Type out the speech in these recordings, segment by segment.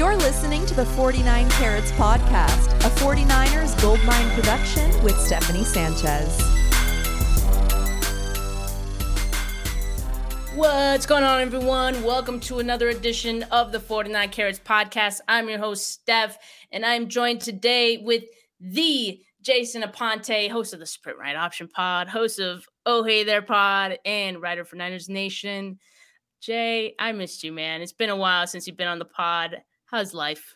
You're listening to the 49 Carats Podcast, a 49ers Goldmine production with Stephanie Sanchez. What's going on, everyone? Welcome to another edition of the 49 Carats Podcast. I'm your host, Steph, and I'm joined today with the Jason Aponte, host of the Sprint Right Option Pod, host of Oh Hey There Pod, and writer for Niners Nation. Jay, I missed you, man. It's been a while since you've been on the pod. How's life?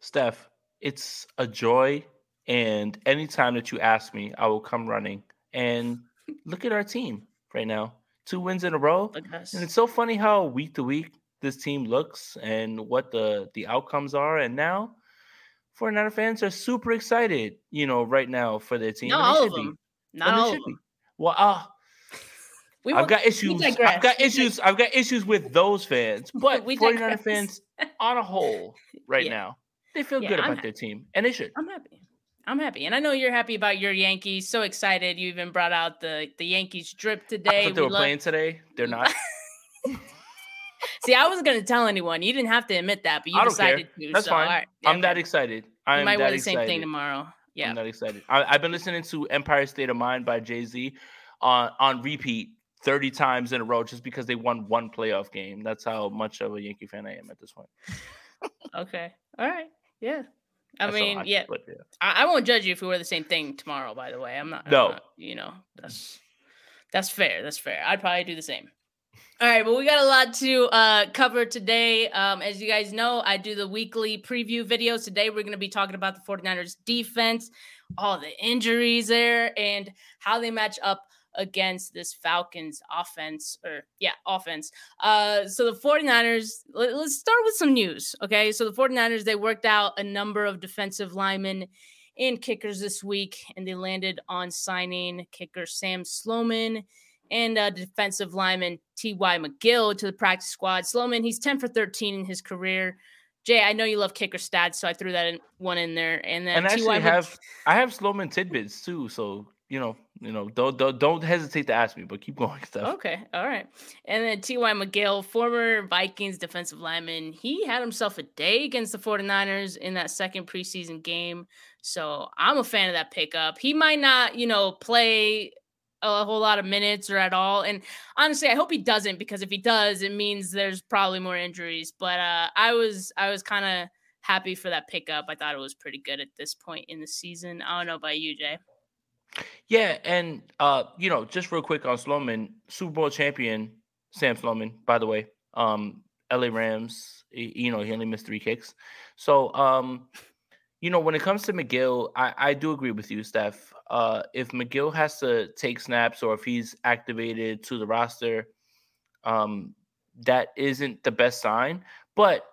Steph, it's a joy. And anytime that you ask me, I will come running. And look at our team right now. Two wins in a row. And it's so funny how week to week this team looks and what the the outcomes are. And now 49er fans are super excited, you know, right now for their team. Not all of them. Be. Not all of them. Well, uh, we I've got issues. I've got issues. I've got issues with those fans, but we 49er fans on a whole right yeah. now, they feel yeah, good about their team, and they should. I'm happy. I'm happy, and I know you're happy about your Yankees. So excited! You even brought out the the Yankees drip today. I thought they we were love- playing today. They're not. See, I wasn't going to tell anyone. You didn't have to admit that, but you decided care. to. That's so, fine. Right. I'm that excited. I you might wear the excited. same thing tomorrow. Yeah, I'm that excited. I, have been listening to Empire State of Mind by Jay Z on uh, on repeat 30 times in a row just because they won one playoff game. That's how much of a Yankee fan I am at this point. okay. All right. Yeah. I that's mean, yeah. But, yeah. I, I, won't judge you if we wear the same thing tomorrow, by the way. I'm not. No. I'm not, you know, that's that's fair. That's fair. I'd probably do the same. All right, well, we got a lot to uh, cover today. Um, as you guys know, I do the weekly preview videos. Today, we're going to be talking about the 49ers defense, all the injuries there, and how they match up against this Falcons offense or yeah, offense. Uh so the 49ers let, us start with some news, okay? So the 49ers they worked out a number of defensive linemen and kickers this week and they landed on signing kicker Sam Sloman and uh, defensive lineman T.Y. McGill to the practice squad. Sloman, he's 10 for 13 in his career. Jay, I know you love kicker stats, so I threw that in, one in there. And then and actually have I have Sloman tidbits too, so you know, you know, don't, don't don't hesitate to ask me, but keep going. Okay, all right. And then T.Y. McGill, former Vikings defensive lineman, he had himself a day against the 49ers in that second preseason game. So I'm a fan of that pickup. He might not, you know, play a whole lot of minutes or at all. And honestly, I hope he doesn't because if he does, it means there's probably more injuries. But uh, I was I was kind of happy for that pickup. I thought it was pretty good at this point in the season. I don't know about you, Jay. Yeah, and uh, you know, just real quick on Sloman, Super Bowl champion Sam Sloman, by the way. Um, LA Rams, you know, he only missed three kicks. So, um, you know, when it comes to McGill, I, I do agree with you, Steph. Uh, if McGill has to take snaps or if he's activated to the roster, um, that isn't the best sign. But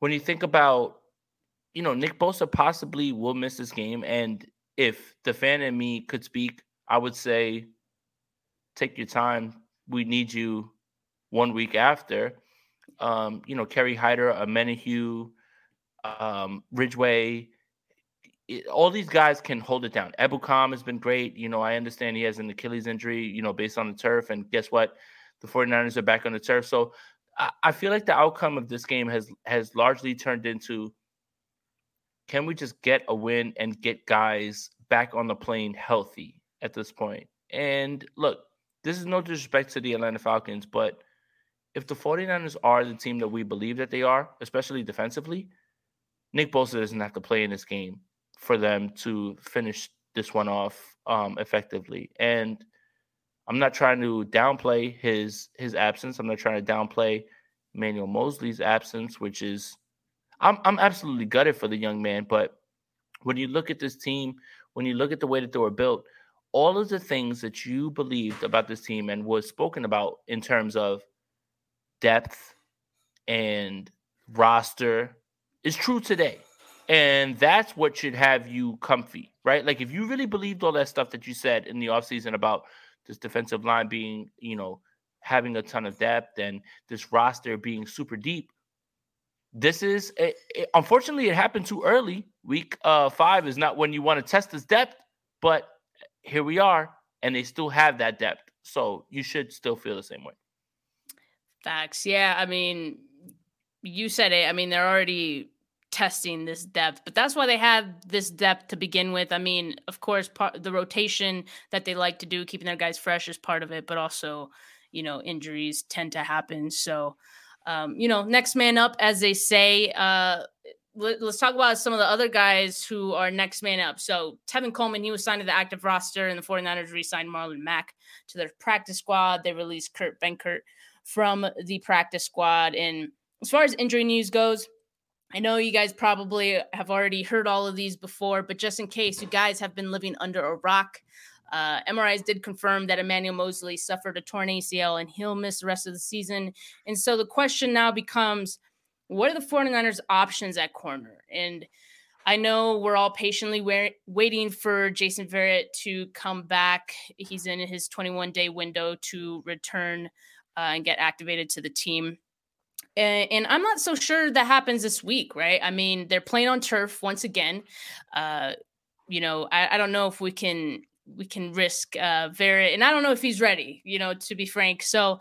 when you think about, you know, Nick Bosa possibly will miss this game, and if the fan in me could speak, I would say take your time. We need you one week after. Um, you know, Kerry Hyder, Omenihu, um, Ridgeway, it, all these guys can hold it down. Ebukam has been great. You know, I understand he has an Achilles injury, you know, based on the turf. And guess what? The 49ers are back on the turf. So I, I feel like the outcome of this game has has largely turned into can we just get a win and get guys back on the plane healthy at this point? And look, this is no disrespect to the Atlanta Falcons, but if the 49ers are the team that we believe that they are, especially defensively, Nick Bosa doesn't have to play in this game for them to finish this one off um, effectively. And I'm not trying to downplay his his absence. I'm not trying to downplay Manuel Moseley's absence, which is I'm I'm absolutely gutted for the young man, but when you look at this team, when you look at the way that they were built, all of the things that you believed about this team and was spoken about in terms of depth and roster is true today. And that's what should have you comfy, right? Like if you really believed all that stuff that you said in the offseason about this defensive line being, you know, having a ton of depth and this roster being super deep, this is it, unfortunately it happened too early. Week uh, five is not when you want to test this depth, but here we are, and they still have that depth. So you should still feel the same way. Facts. Yeah. I mean, you said it. I mean, they're already testing this depth. But that's why they had this depth to begin with. I mean, of course, part the rotation that they like to do, keeping their guys fresh is part of it, but also, you know, injuries tend to happen. So, um, you know, next man up, as they say. Uh, let, us talk about some of the other guys who are next man up. So Tevin Coleman, he was signed to the active roster, and the 49ers re-signed Marlon Mack to their practice squad. They released Kurt Benkert from the practice squad. And as far as injury news goes, I know you guys probably have already heard all of these before, but just in case you guys have been living under a rock, uh, MRIs did confirm that Emmanuel Moseley suffered a torn ACL and he'll miss the rest of the season. And so the question now becomes what are the 49ers options at corner? And I know we're all patiently waiting for Jason Verrett to come back. He's in his 21 day window to return uh, and get activated to the team. And, and, I'm not so sure that happens this week, right? I mean, they're playing on turf once again. Uh, you know, I, I, don't know if we can we can risk uh, Verrett, and I don't know if he's ready. You know, to be frank. So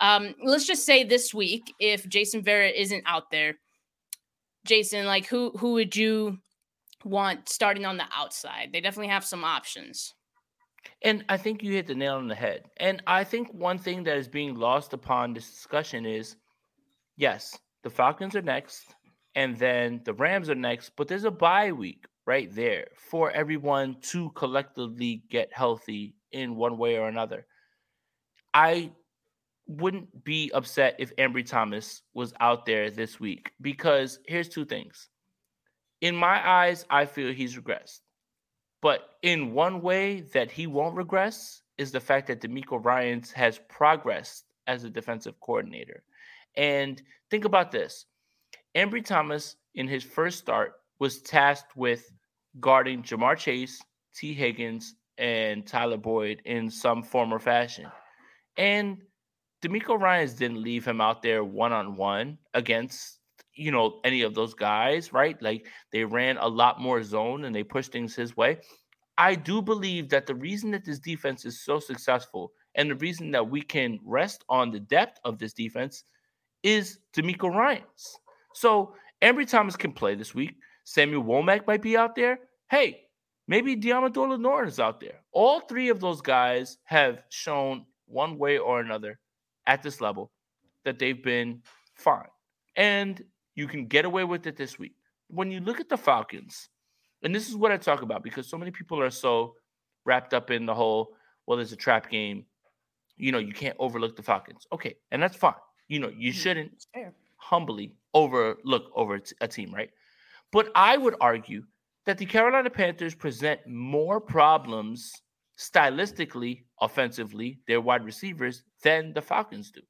um, let's just say this week, if Jason Verrett isn't out there, Jason, like who who would you want starting on the outside? They definitely have some options. And I think you hit the nail on the head. And I think one thing that is being lost upon this discussion is yes, the Falcons are next, and then the Rams are next, but there's a bye week right there for everyone to collectively get healthy in one way or another. I wouldn't be upset if Ambry Thomas was out there this week because here's two things. In my eyes, I feel he's regressed. But in one way that he won't regress is the fact that DeMeco Ryans has progressed as a defensive coordinator. And think about this. Ambry Thomas, in his first start, was tasked with guarding Ja'Marr Chase, Tee Higgins, and Tyler Boyd in some form or fashion. And DeMeco Ryans didn't leave him out there one on one against you know any of those guys, right? Like they ran a lot more zone and they pushed things his way. I do believe that the reason that this defense is so successful and the reason that we can rest on the depth of this defense is DeMeco Ryans. So Ambry Thomas can play this week. Samuel Womack might be out there. Hey, maybe Deommodore Lenoir is out there. All three of those guys have shown one way or another at this level that they've been fine. And you can get away with it this week. When you look at the Falcons, and this is what I talk about because so many people are so wrapped up in the whole, well, there's a trap game. You know, you can't overlook the Falcons. Okay, and that's fine. You know, you mm-hmm. shouldn't humbly overlook over a team, right? But I would argue that the Carolina Panthers present more problems stylistically, offensively, their wide receivers than the Falcons do.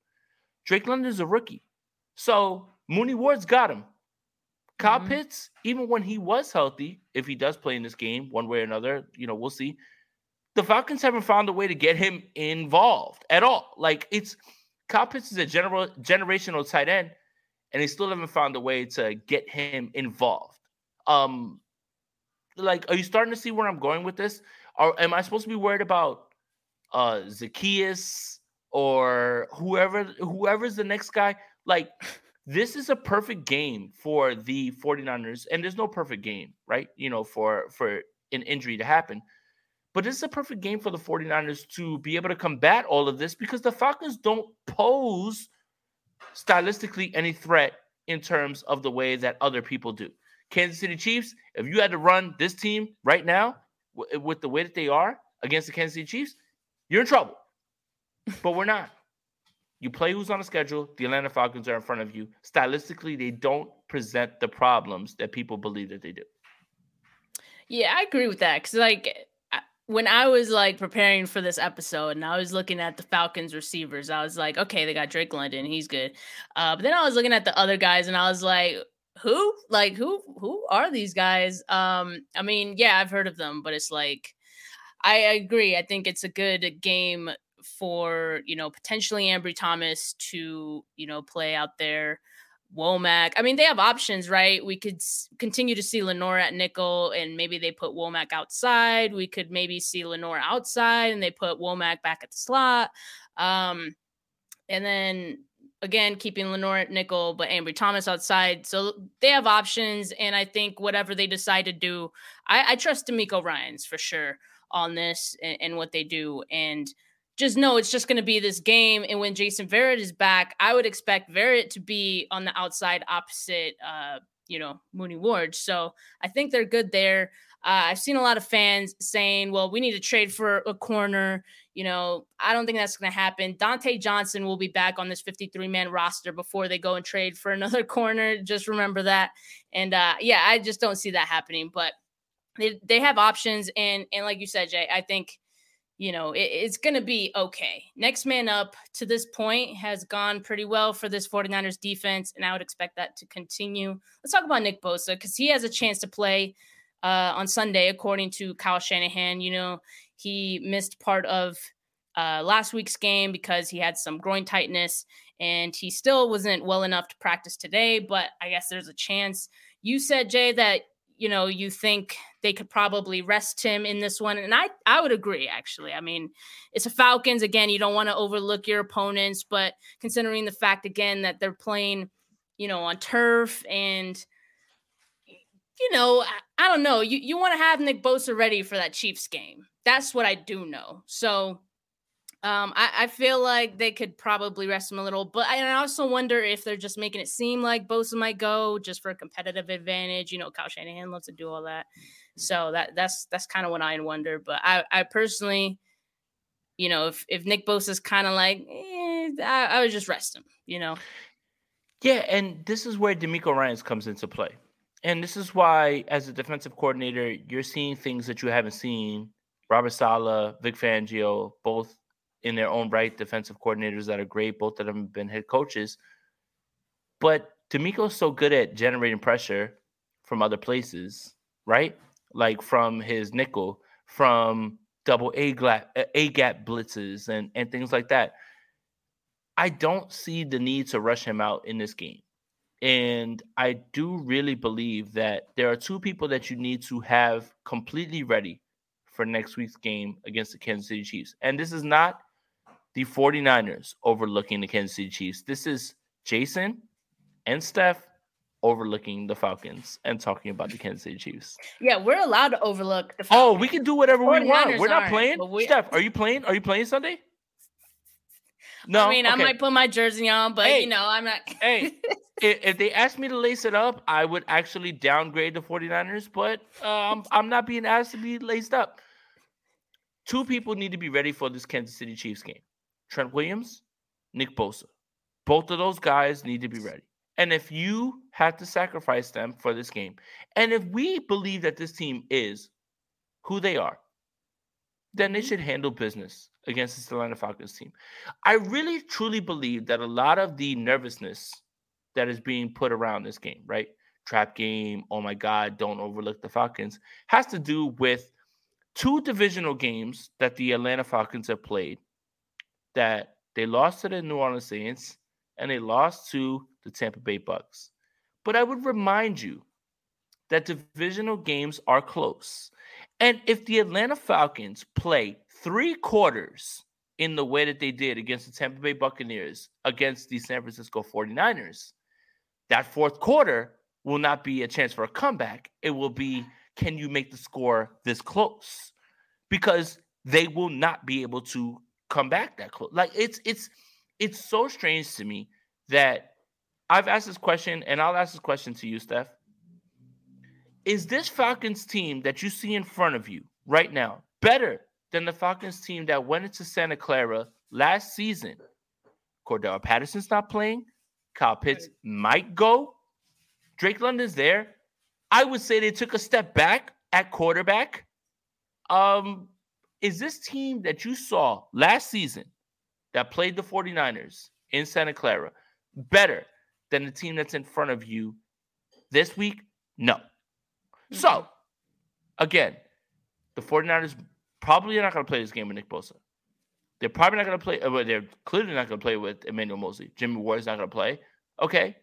Drake London's a rookie. So Mooney Ward's got him. Kyle mm-hmm. Pitts, even when he was healthy, if he does play in this game one way or another, you know, we'll see. The Falcons haven't found a way to get him involved at all. Like it's Kyle Pitts is a general generational tight end, and they still haven't found a way to get him involved. Um, like, are you starting to see where I'm going with this? Or am I supposed to be worried about uh Zaccheaus or whoever whoever's the next guy? Like this is a perfect game for the 49ers and there's no perfect game, right? You know, for for an injury to happen. But this is a perfect game for the 49ers to be able to combat all of this because the Falcons don't pose stylistically any threat in terms of the way that other people do. Kansas City Chiefs, if you had to run this team right now, w- with the way that they are against the Kansas City Chiefs, you're in trouble. but we're not. You play who's on the schedule. The Atlanta Falcons are in front of you. Stylistically, they don't present the problems that people believe that they do. Yeah, I agree with that. Because, like, when I was like preparing for this episode and I was looking at the Falcons receivers, I was like, okay, they got Drake London, he's good. Uh, but then I was looking at the other guys and I was like, who like who who are these guys? Um i mean yeah i've heard of them but it's like i agree i think it's a good game for you know potentially ambry thomas to you know play out there. Womack i mean they have options right? We could s- continue to see lenoir at nickel and maybe they put womack outside. We could maybe see lenoir outside and they put womack back at the slot. Um and then again, keeping Lenoir at nickel, but Ambry Thomas outside. So they have options. And I think whatever they decide to do, I, I trust DeMeco Ryans for sure on this and, and what they do. And just know it's just going to be this game. And when Jason Verrett is back, I would expect Verrett to be on the outside opposite, uh, you know, Mooney Ward. So I think they're good there. Uh, I've seen a lot of fans saying, well, we need to trade for a corner. You know, I don't think that's going to happen. Dontae Johnson will be back on this 53 man roster before they go and trade for another corner. Just remember that. And uh, yeah, I just don't see that happening. But they, they have options. And, and like you said, Jay, I think you know, it, it's going to be okay. Next man up to this point has gone pretty well for this 49ers defense, and I would expect that to continue. Let's talk about Nick Bosa because he has a chance to play uh, on Sunday, according to Kyle Shanahan. You know, he missed part of uh, last week's game because he had some groin tightness and he still wasn't well enough to practice today, but I guess there's a chance. You said, Jay, that you know you think they could probably rest him in this one. And i i would agree actually. I mean it's a falcons. Again you don't want to overlook your opponents. But considering the fact again that they're playing you know on turf and you know i, I don't know. You, you want to have nick bosa ready for that chiefs game that's what i do know so um, I, I, feel like they could probably rest him a little, but I, I, also wonder if they're just making it seem like Bosa might go just for a competitive advantage. You know, Kyle Shanahan loves to do all that, so that that's that's kind of what I wonder. But I, I personally, you know, if if Nick Bosa's kind of like, eh, I, I would just rest him. You know. Yeah, and this is where DeMeco Ryans comes into play, and this is why, as a defensive coordinator, you're seeing things that you haven't seen. Robert Saleh, Vic Fangio, both in their own right, defensive coordinators that are great. Both of them have been head coaches. But DeMeco's so good at generating pressure from other places, right? Like from his nickel, from double A gap, A gap blitzes and, and things like that. I don't see the need to rush him out in this game. And I do really believe that there are two people that you need to have completely ready for next week's game against the Kansas City Chiefs. And this is not the 49ers overlooking the Kansas City Chiefs. This is Jason and Steph overlooking the Falcons and talking about the Kansas City Chiefs. Yeah, we're allowed to overlook the Falcons. Oh, we can do whatever we want. We're not playing. We... Steph, are you playing? Are you playing Sunday? No. I mean, okay. I might put my jersey on, but hey, you know, I'm not. hey, if they asked me to lace it up, I would actually downgrade the 49ers, but um, I'm not being asked to be laced up. Two people need to be ready for this Kansas City Chiefs game. Trent Williams, Nick Bosa. Both of those guys need to be ready. And if you had to sacrifice them for this game, and if we believe that this team is who they are, then they mm-hmm. should handle business against this Atlanta Falcons team. I really truly believe that a lot of the nervousness that is being put around this game, right? Trap game, oh my God, don't overlook the Falcons, has to do with two divisional games that the Atlanta Falcons have played that they lost to the New Orleans Saints and they lost to the Tampa Bay Bucks. But I would remind you that divisional games are close. And if the Atlanta Falcons play three quarters in the way that they did against the Tampa Bay Buccaneers against the San Francisco 49ers, that fourth quarter will not be a chance for a comeback. It will be can you make the score this close? Because they will not be able to come back that close. Like it's it's it's so strange to me that I've asked this question, and I'll ask this question to you, Steph. Is this Falcons team that you see in front of you right now better than the Falcons team that went into Santa Clara last season? Cordarrelle Patterson's not playing. Kyle Pitts might go. Drake London's there. I would say they took a step back at quarterback. Um, is this team that you saw last season that played the 49ers in Santa Clara better than the team that's in front of you this week? No. Mm-hmm. So, again, the 49ers probably are not going to play this game with Nick Bosa. They're probably not going to play, uh, they're clearly not going to play with Emmanuel Moseley. Jimmy Ward's not going to play. Okay.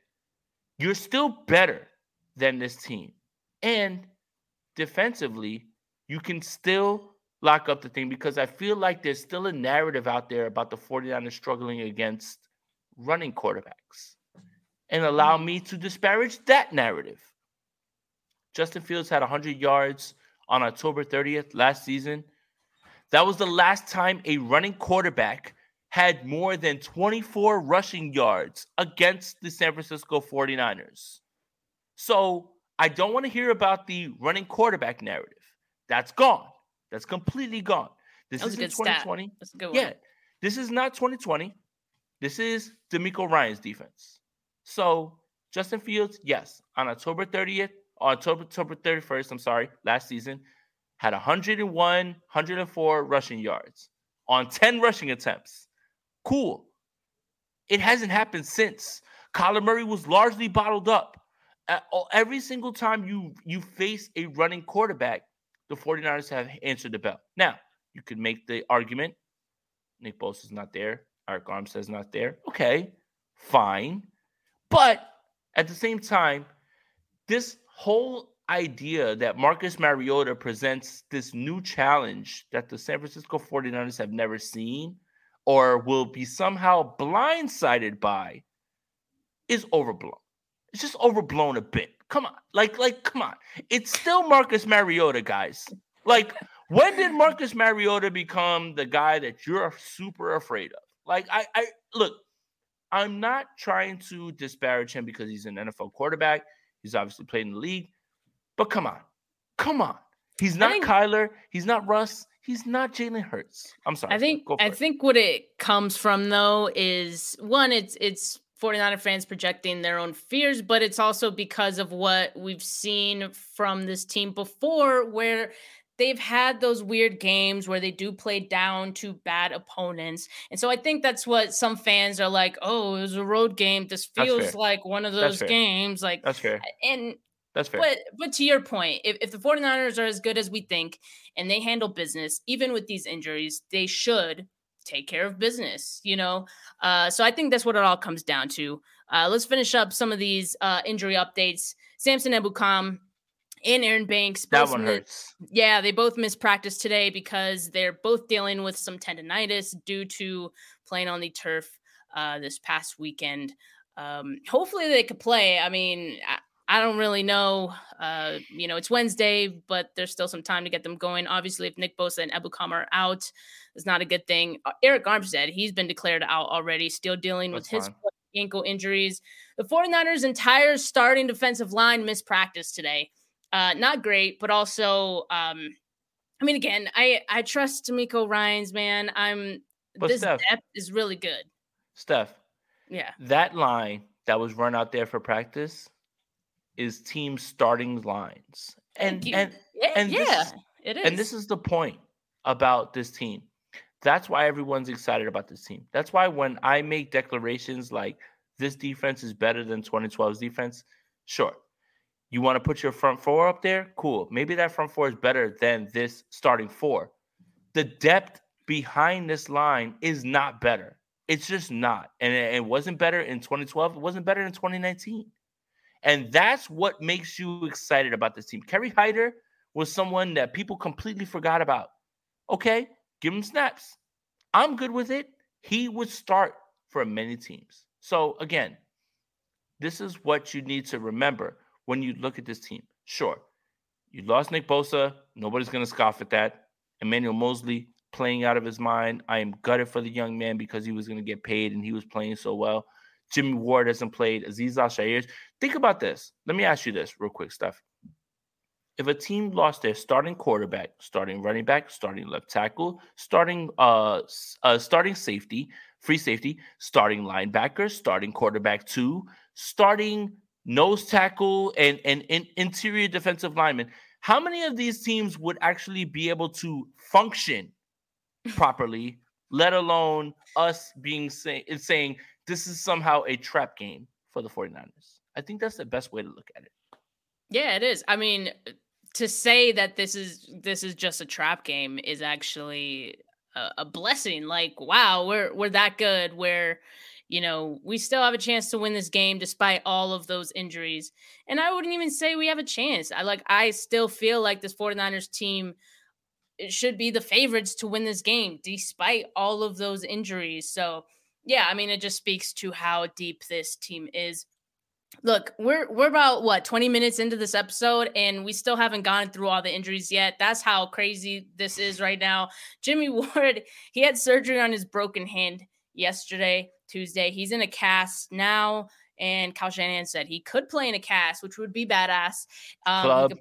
You're still better than this team. And defensively, you can still lock up the thing because I feel like there's still a narrative out there about the 49ers struggling against running quarterbacks and allow me to disparage that narrative. Justin Fields had 100 yards on October 30th last season. That was the last time a running quarterback had more than 24 rushing yards against the San Francisco 49ers. So I don't want to hear about the running quarterback narrative. That's gone. That's completely gone. This is 2020. That's a good one. Yeah. This is not 2020. This is DeMeco Ryans defense. So Justin Fields, yes, on October 30th, October, October 31st, I'm sorry, last season, had 101, 104 rushing yards on 10 rushing attempts. Cool. It hasn't happened since. Kyler Murray was largely bottled up. Every single time you you face a running quarterback, the 49ers have answered the bell. Now, you could make the argument Nick Bosa is not there, Arik Armstead's not there. Okay, fine. But at the same time, this whole idea that Marcus Mariota presents this new challenge that the San Francisco 49ers have never seen or will be somehow blindsided by is overblown. It's just overblown a bit. Come on. Like like come on. It's still Marcus Mariota, guys. Like when did Marcus Mariota become the guy that you're super afraid of? Like I I look, I'm not trying to disparage him because he's an NFL quarterback. He's obviously played in the league. But come on. Come on. He's not think, Kyler. He's not Russ. He's not Jalen Hurts. I'm sorry. I think I it. think what it comes from though is one, it's it's 49er fans projecting their own fears, but it's also because of what we've seen from this team before, where they've had those weird games where they do play down to bad opponents. And so I think that's what some fans are like, oh, it was a road game. This feels like one of those games. Like that's fair. And that's fair. But but to your point, if, if the 49ers are as good as we think and they handle business, even with these injuries, they should take care of business, you know? Uh, so I think that's what it all comes down to. Uh, let's finish up some of these uh, injury updates. Samson Ebukam and Aaron Banks. That one hurts. Yeah, they both missed practice today because they're both dealing with some tendonitis due to playing on the turf uh, this past weekend. Um, hopefully they could play. I mean, I, don't really know. Uh, you know, it's Wednesday, but there's still some time to get them going. Obviously, if Nick Bosa and Ebukam are out, it's not a good thing. Uh, Arik Armstead, he's been declared out already, still dealing That's with fine. his ankle injuries. The 49ers' entire starting defensive line missed practice today. Uh, not great, but also, um, I mean, again, I I trust DeMeco Ryans, man. I'm but this Steph, depth is really good. Steph, yeah, that line that was run out there for practice is team starting lines, and and yeah, and yeah, this, it is. And this is the point about this team. That's why everyone's excited about this team. That's why when I make declarations like this defense is better than 2012's defense, sure, you want to put your front four up there? Cool. Maybe that front four is better than this starting four. The depth behind this line is not better. It's just not. And it wasn't better in 2012. It wasn't better in 2019. And that's what makes you excited about this team. Kerry Hyder was someone that people completely forgot about. Okay, give him snaps. I'm good with it. He would start for many teams. So, again, this is what you need to remember when you look at this team. Sure, you lost Nick Bosa. Nobody's going to scoff at that. Emmanuel Moseley playing out of his mind. I am gutted for the young man because he was going to get paid and he was playing so well. Jimmy Ward hasn't played. Azeez Al Think about this. Let me ask you this real quick, Steph. If a team lost their starting quarterback, starting running back, starting left tackle, starting uh, uh starting safety, free safety, starting linebacker, starting quarterback two, starting nose tackle, and, and, and interior defensive lineman, how many of these teams would actually be able to function properly, let alone us being say, saying this is somehow a trap game for the 49ers? I think that's the best way to look at it. Yeah, it is. I mean, to say that this is this is just a trap game is actually a, a blessing. Like, wow, we're we're that good where you know, we still have a chance to win this game despite all of those injuries. And I wouldn't even say we have a chance. I like I still feel like this 49ers team should be the favorites to win this game despite all of those injuries. So yeah, I mean, it just speaks to how deep this team is. Look, we're we're about what 20 minutes into this episode and we still haven't gone through all the injuries yet. That's how crazy this is right now. Jimmy Ward, he had surgery on his broken hand yesterday, Tuesday. He's in a cast now and Kyle Shanahan said he could play in a cast, which would be badass. Um, Club.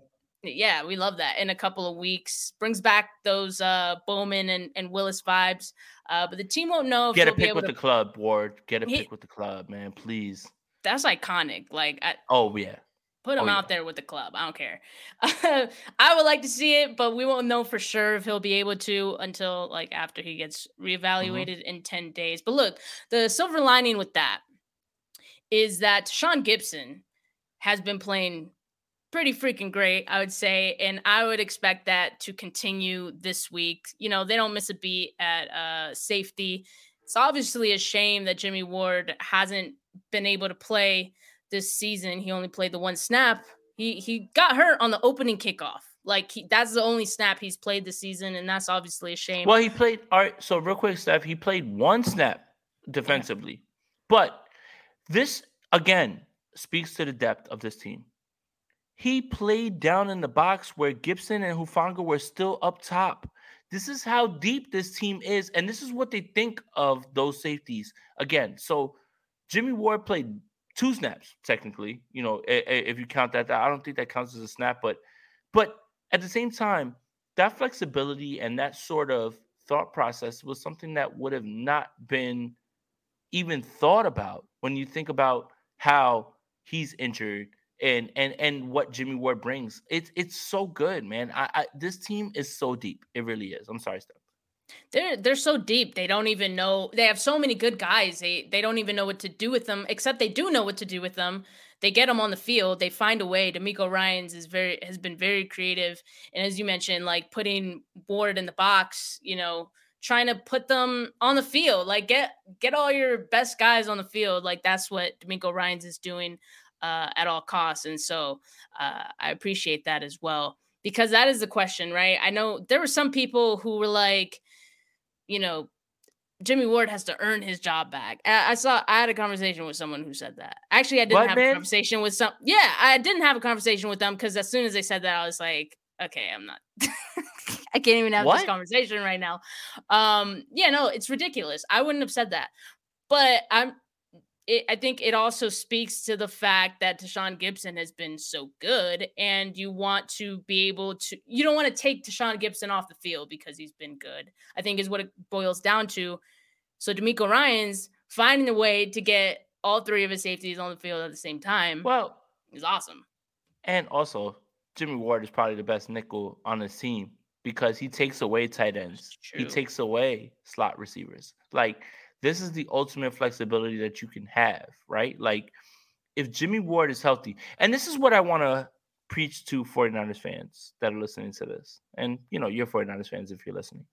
Yeah, we love that. In a couple of weeks, brings back those uh, Bowman and, and Willis vibes. Uh, but the team won't know. If get a pick with to... the club, Ward. Get a he... pick with the club, man. Please. That's iconic. Like, I... oh yeah, put him oh, out yeah. there with the club. I don't care. I would like to see it, but we won't know for sure if he'll be able to until like after he gets mm-hmm. reevaluated mm-hmm. in ten days. But look, the silver lining with that is that Sean Gibson has been playing pretty freaking great, I would say. And I would expect that to continue this week. You know, they don't miss a beat at uh, safety. It's obviously a shame that Jimmy Ward hasn't been able to play this season. He only played the one snap. He he got hurt on the opening kickoff. Like he, that's the only snap he's played this season, and that's obviously a shame. Well, he played. All right. So real quick, Steph. He played one snap defensively, yeah. but this again speaks to the depth of this team. He played down in the box where Gibson and Hufanga were still up top. This is how deep this team is, and this is what they think of those safeties. Again, so Jimmy Ward played two snaps technically. You know, if you count that, I don't think that counts as a snap, but but at the same time, that flexibility and that sort of thought process was something that would have not been even thought about when you think about how he's injured and and and what Jimmy Ward brings. It's it's so good, man. I, I this team is so deep. It really is. I'm sorry, Steph. They're they're so deep. They don't even know. They have so many good guys. They they don't even know what to do with them. Except they do know what to do with them. They get them on the field. They find a way. DeMeco Ryans is very has been very creative. And as you mentioned, like putting Ward in the box. You know, trying to put them on the field. Like get get all your best guys on the field. Like that's what DeMeco Ryans is doing uh, at all costs. And so uh, I appreciate that as well because that is the question, right? I know there were some people who were like, you know, Jimmy Ward has to earn his job back. I, I saw I had a conversation with someone who said that. Actually, I didn't what, have man? a conversation with some. Yeah, I didn't have a conversation with them because as soon as they said that, I was like, okay, I'm not. I can't even have what? this conversation right now. Um, yeah, no, it's ridiculous. I wouldn't have said that, but I'm. It, I think it also speaks to the fact that Tashaun Gibson has been so good, and you want to be able to. You don't want to take Tashaun Gibson off the field because he's been good. I think is what it boils down to. So DeMeco Ryans finding a way to get all three of his safeties on the field at the same time. Well, is awesome. And also, Jimmy Ward is probably the best nickel on the team because he takes away tight ends. He takes away slot receivers. Like this is the ultimate flexibility that you can have, right? Like if Jimmy Ward is healthy, and this is what I want to preach to 49ers fans that are listening to this. And you know, you're 49ers fans if you're listening.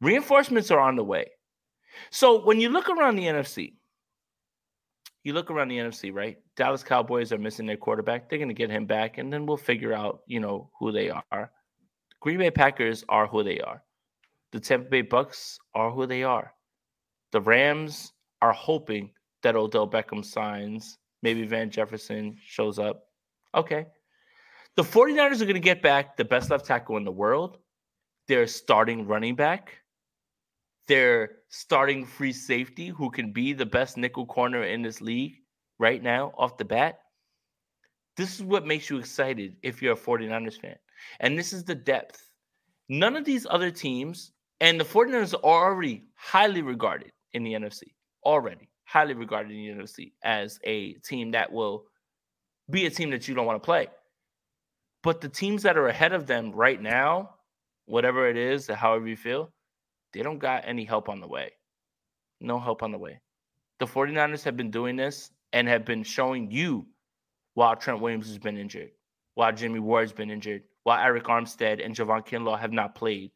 Reinforcements are on the way. So when you look around the NFC, you look around the NFC, right? Dallas Cowboys are missing their quarterback. They're going to get him back, and then we'll figure out, you know, who they are. Green Bay Packers are who they are. The Tampa Bay Bucks are who they are. The Rams are hoping that Odell Beckham signs. Maybe Van Jefferson shows up. Okay. The 49ers are going to get back the best left tackle in the world. They're starting running back They're starting free safety, who can be the best nickel corner in this league right now off the bat. This is what makes you excited if you're a 49ers fan. And this is the depth. None of these other teams, and the 49ers are already highly regarded in the NFC, already highly regarded in the NFC as a team that will be a team that you don't want to play. But the teams that are ahead of them right now, whatever it is, however you feel, they don't got any help on the way. No help on the way. The 49ers have been doing this and have been showing you while Trent Williams has been injured, while Jimmy Ward's been injured, while Arik Armstead and Javon Kinlaw have not played,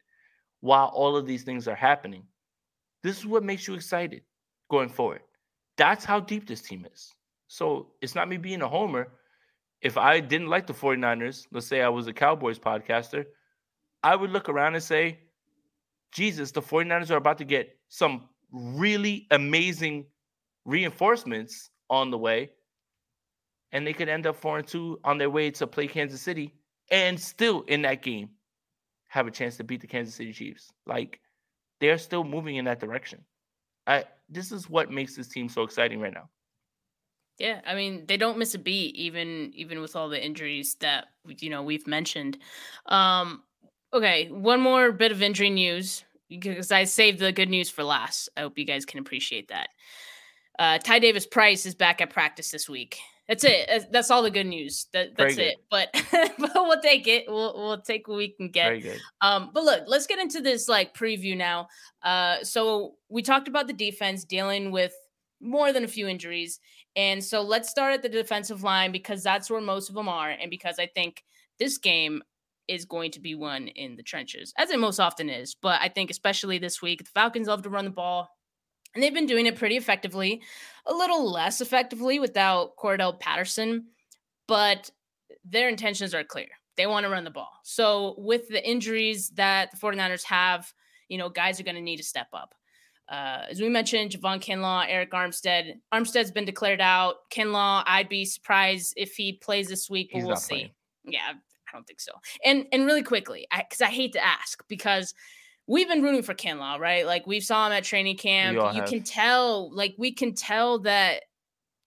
while all of these things are happening. This is what makes you excited going forward. That's how deep this team is. So it's not me being a homer. If I didn't like the 49ers, let's say I was a Cowboys podcaster, I would look around and say, Jesus, the 49ers are about to get some really amazing reinforcements on the way, and they could end up four and two on their way to play Kansas City, and still in that game have a chance to beat the Kansas City Chiefs. Like they're still moving in that direction. I this is what makes this team so exciting right now. Yeah, I mean they don't miss a beat even even with all the injuries that you know we've mentioned. Um okay, one more bit of injury news because I saved the good news for last. I hope you guys can appreciate that. Uh, Ty Davis Price is back at practice this week. That's it. That's all the good news. That, that's it. But but we'll take it. We'll we'll take what we can get. Very good. Um, but look, let's get into this like preview now. Uh, so we talked about the defense dealing with more than a few injuries, and so let's start at the defensive line because that's where most of them are, and because I think this game is going to be one in the trenches, as it most often is. But I think especially this week, the Falcons love to run the ball. And they've been doing it pretty effectively, a little less effectively without Cordarrelle Patterson, but their intentions are clear. They want to run the ball. So, with the injuries that the 49ers have, you know, guys are going to need to step up. Uh, as we mentioned, Javon Kinlaw, Arik Armstead. Armstead's been declared out. Kinlaw, I'd be surprised if he plays this week, but He's we'll see. Playing. Yeah, I don't think so. And and really quickly, because I, I, hate to ask, because we've been rooting for Kinlaw, right? Like we saw him at training camp. You have. can tell, like we can tell that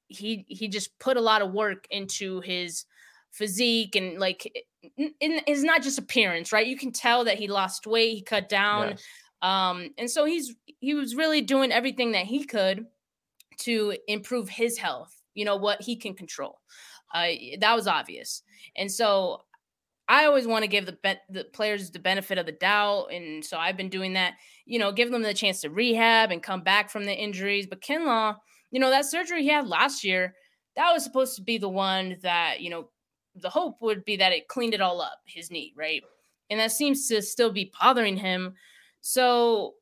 he he just put a lot of work into his physique and like in, his not just appearance, right? You can tell that he lost weight, he cut down. Yes. Um, and so he's he was really doing everything that he could to improve his health, you know, what he can control. Uh, that was obvious. And so I always want to give the be- the players the benefit of the doubt, and so I've been doing that. You know, give them the chance to rehab and come back from the injuries. But Kinlaw, you know, that surgery he had last year, that was supposed to be the one that you know, the hope would be that it cleaned it all up, his knee, right? And that seems to still be bothering him. So,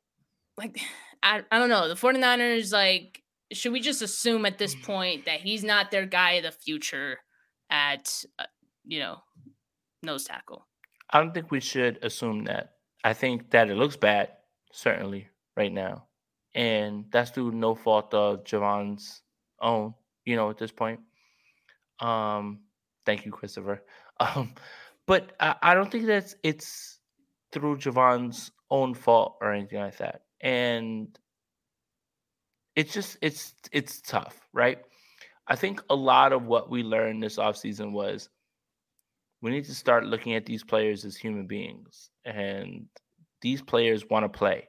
like, I, I don't know. The 49ers, like, should we just assume at this point that he's not their guy of the future at, uh, you know, nose tackle. I don't think we should assume that. I think that it looks bad, certainly, right now. And that's through no fault of Javon's own, you know, at this point. Um, thank you, Christopher. Um, but I, I don't think that's it's through Javon's own fault or anything like that. And it's just it's it's tough, right? I think a lot of what we learned this offseason was we need to start looking at these players as human beings and these players want to play.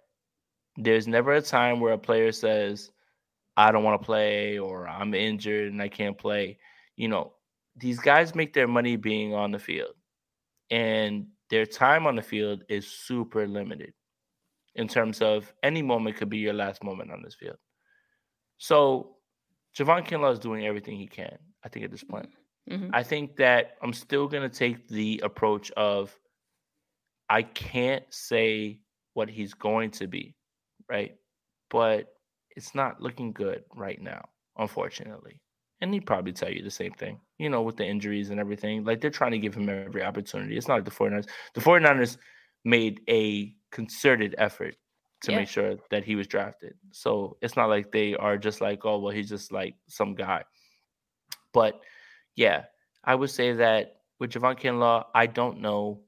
There's never a time where a player says i don't want to play or i'm injured and i can't play. You know these guys make their money being on the field and their time on the field is super limited in terms of any moment could be your last moment on this field. So Javon Kinlaw is doing everything he can, I think, at this point. Mm-hmm. I think that I'm still going to take the approach of I can't say what he's going to be, right? But it's not looking good right now, unfortunately. And he'd probably tell you the same thing, you know, with the injuries and everything. Like they're trying to give him every opportunity. It's not like the 49ers. The 49ers made a concerted effort to yeah. make sure that he was drafted. So it's not like they are just like, oh, well, he's just like some guy. But yeah, I would say that with Javon Kinlaw, I don't know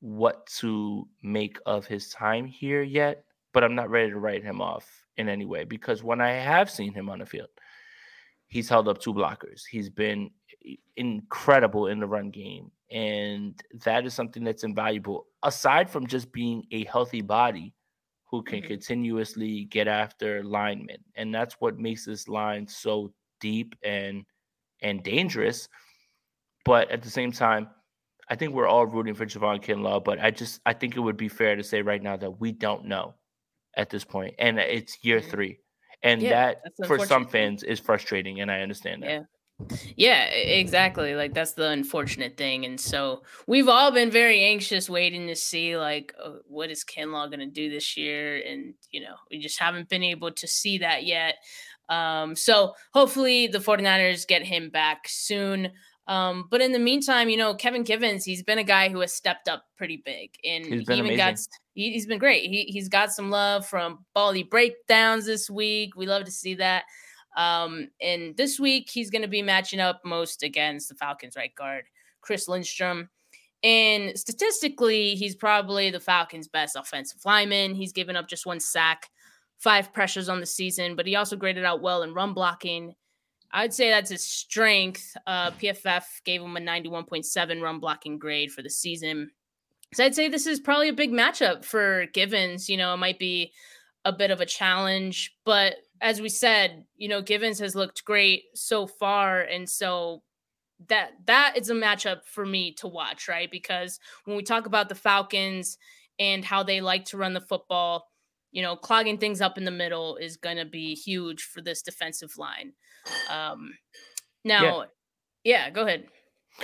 what to make of his time here yet, but I'm not ready to write him off in any way because when I have seen him on the field, he's held up two blockers. He's been incredible in the run game. And that is something that's invaluable aside from just being a healthy body who can mm-hmm. continuously get after linemen. And that's what makes this line so deep and and dangerous. But at the same time, I think we're all rooting for Javon Kinlaw. But I just I think it would be fair to say right now that we don't know at this point, and it's year mm-hmm. three, and yeah, that for some fans is frustrating, and I understand that. Yeah. Yeah, exactly. Like that's the unfortunate thing, and so we've all been very anxious, waiting to see like uh, what is Kinlaw going to do this year, and you know we just haven't been able to see that yet. Um, so hopefully the 49ers get him back soon. Um, but in the meantime, you know, Kevin Givens, he's been a guy who has stepped up pretty big, and He's he been even amazing. got he, has been great. He he's got some love from Baldy breakdowns this week. We love to see that. Um, and this week he's going to be matching up most against the Falcons right guard Chris Lindstrom. And statistically, he's probably the Falcons' best offensive lineman. He's given up just one sack, five pressures on the season, but he also graded out well in run blocking. I'd say that's his strength. Uh, PFF gave him a 91.7 run blocking grade for the season. So I'd say this is probably a big matchup for Givens. You know, it might be a bit of a challenge, but as we said, you know, Givens has looked great so far. And so that that is a matchup for me to watch, right? Because when we talk about the Falcons and how they like to run the football, you know, clogging things up in the middle is going to be huge for this defensive line. Um, now, yeah. yeah, go ahead.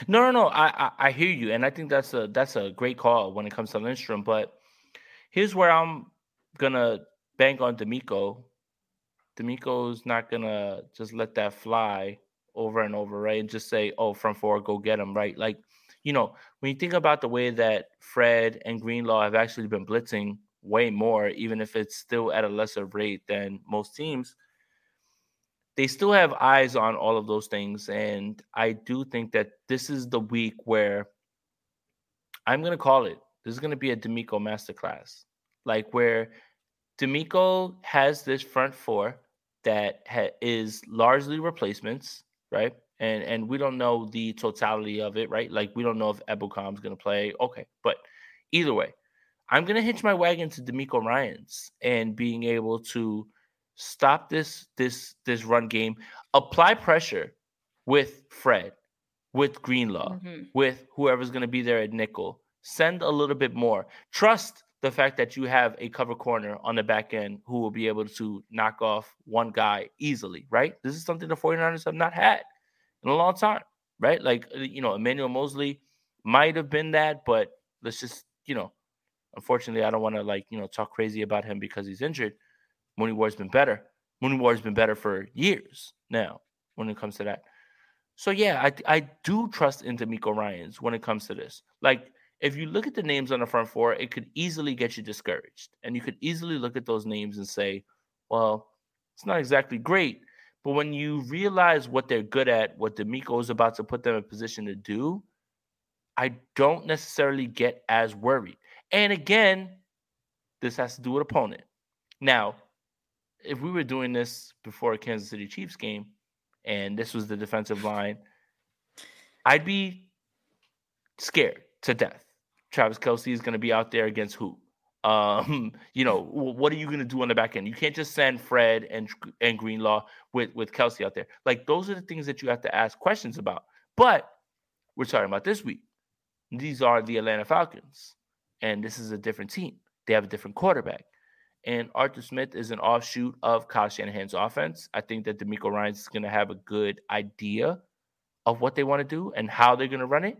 No, no, no. I, I I hear you, and I think that's a that's a great call when it comes to Lindstrom. But here's where I'm gonna bank on DeMeco. DeMeco's not gonna just let that fly over and over, right? And just say, "Oh, front four, go get him," right? Like, you know, when you think about the way that Fred and Greenlaw have actually been blitzing way more, even if it's still at a lesser rate than most teams, they still have eyes on all of those things. And I do think that this is the week where I'm going to call it. This is going to be a DeMeco masterclass, like where DeMeco has this front four that ha- is largely replacements, right? And and we don't know the totality of it, right? Like we don't know if Ebukam going to play. Okay, but either way, I'm going to hitch my wagon to DeMeco Ryans and being able to stop this this this run game, apply pressure with Fred, with Greenlaw, Mhm. with whoever's going to be there at nickel. Send a little bit more. Trust the fact that you have a cover corner on the back end who will be able to knock off one guy easily, right? This is something the 49ers have not had in a long time, right? Like, uh, you know, Emmanuel Moseley might have been that, but let's just, you know, unfortunately, I don't want to, like, you know, talk crazy about him because he's injured. Mooney Ward's been better. Mooney Ward's been better for years now when it comes to that. So yeah, I I do trust in DeMeco Ryans when it comes to this. Like if you look at the names on the front four, it could easily get you discouraged. And you could easily look at those names and say, well, it's not exactly great. But when you realize what they're good at, what DeMeco is about to put them in position to do, I don't necessarily get as worried. And again, this has to do with opponent. Now, if we were doing this before a Kansas City Chiefs game and this was the defensive line, I'd be scared to death. Travis Kelce is going to be out there against who? Um, you know, what are you going to do on the back end? You can't just send Fred and and Greenlaw with with Kelce out there. Like those are the things that you have to ask questions about. But we're talking about this week. These are the Atlanta Falcons, and this is a different team. They have a different quarterback. And Arthur Smith is an offshoot of Kyle Shanahan's offense. I think that DeMeco Ryans is going to have a good idea of what they want to do and how they're going to run it.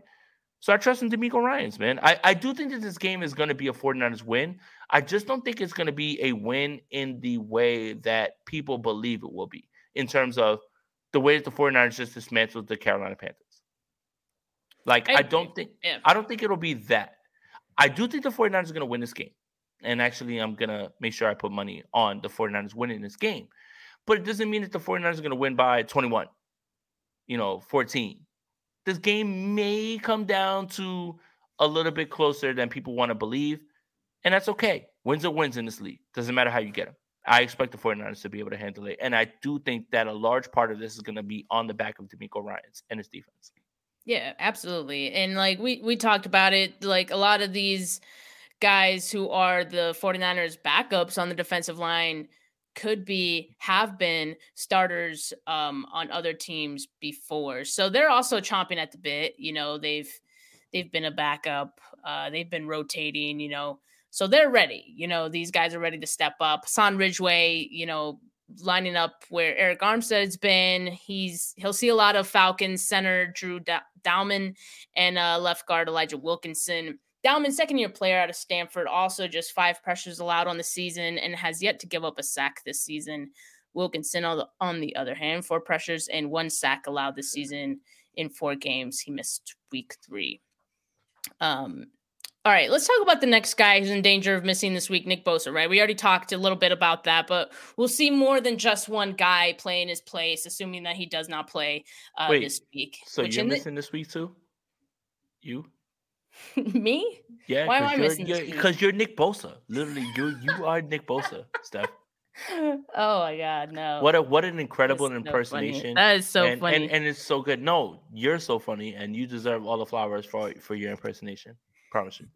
So I trust in DeMeco Ryans, man. I, I do think that this game is going to be a 49ers win. I just don't think it's going to be a win in the way that people believe it will be, in terms of the way that the 49ers just dismantled the Carolina Panthers. Like, I I, don't think Yeah. I don't think it'll be that. I do think the 49ers are going to win this game. And actually, I'm going to make sure I put money on the 49ers winning this game. But it doesn't mean that the 49ers are going to win by 21, you know, 14. This game may come down to a little bit closer than people want to believe. And that's okay. Wins are wins in this league. Doesn't matter how you get them. I expect the 49ers to be able to handle it. And I do think that a large part of this is going to be on the back of DeMeco Ryans and his defense. Yeah, absolutely. And like we we talked about it, like a lot of these guys who are the 49ers backups on the defensive line could be have been starters um on other teams before. So they're also chomping at the bit, you know, they've they've been a backup, uh they've been rotating, you know. So they're ready. You know, these guys are ready to step up. Son Ridgeway, you know, lining up where Arik Armstead's been. He's he'll see a lot of Falcons center Drew Dalman and uh, left guard Elijah Wilkinson. Dalman, second year player out of Stanford, also just five pressures allowed on the season and has yet to give up a sack this season. Wilkinson, on the, on the other hand, four pressures and one sack allowed this season in four games. He missed week three. Um, all right, let's talk about the next guy who's in danger of missing this week, Nick Bosa, right? We already talked a little bit about that, but we'll see more than just one guy playing his place, assuming that he does not play uh, Wait, this week. So you're in the- missing this week too? You? me? Yeah, Why am I missing. Because you're Nick Bosa. Literally, you you are Nick Bosa, Steph. oh my god, no. What a what an incredible That's so impersonation. That is so and, funny. And, and it's so good. No, you're so funny, and you deserve all the flowers for for your impersonation. Promise you.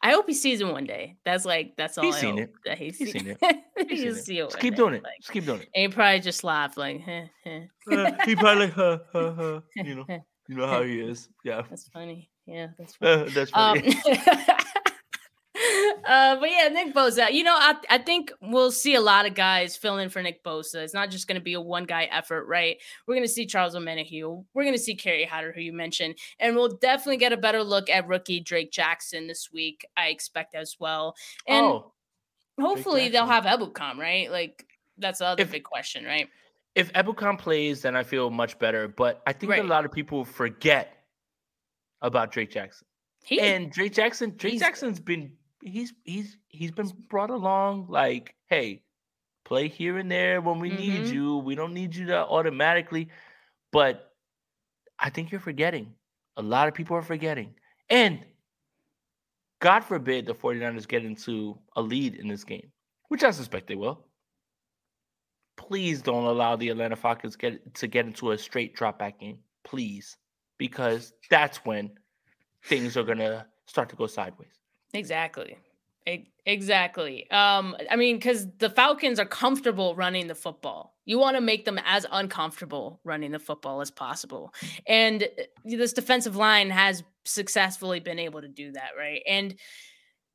I hope he sees it one day. That's like that's all He's I seen hope it. that he's, He's seen seen it. He's seen it. see it Just keep day, doing it. like- Just keep doing it. and he probably just laughed like, heh, heh. Uh, he probably like, huh, huh, huh. You know, you know how he is. Yeah, That's funny. Yeah, that's funny. Uh, that's Um, funny. Uh, but yeah, Nick Bosa. You know, I, I think we'll see a lot of guys fill in for Nick Bosa. It's not just going to be a one guy effort, right? We're going to see Charles Omenihu. We're going to see Kerry Hyder, who you mentioned, and we'll definitely get a better look at rookie Drake Jackson this week. I expect as well, and oh, hopefully they'll have Ebukam, right? Like that's the other If- big question, right? if Ebukam plays, then I feel much better. But I think Right. a lot of people forget about Drake Jackson. He and Drake Jackson, Drake Jackson's been he's he's he's been brought along like, hey, play here and there when we need Mhm. you. We don't need you to automatically. But I think you're forgetting. A lot of people are forgetting. And God forbid the 49ers get into a lead in this game, which I suspect they will. Please don't allow the Atlanta Falcons get to get into a straight drop back game. Please. Because that's when things are gonna start to go sideways. Exactly. Exactly. Um, I mean, because the Falcons are comfortable running the football. You want to make them as uncomfortable running the football as possible. And uh, this defensive line has successfully been able to do that, right? And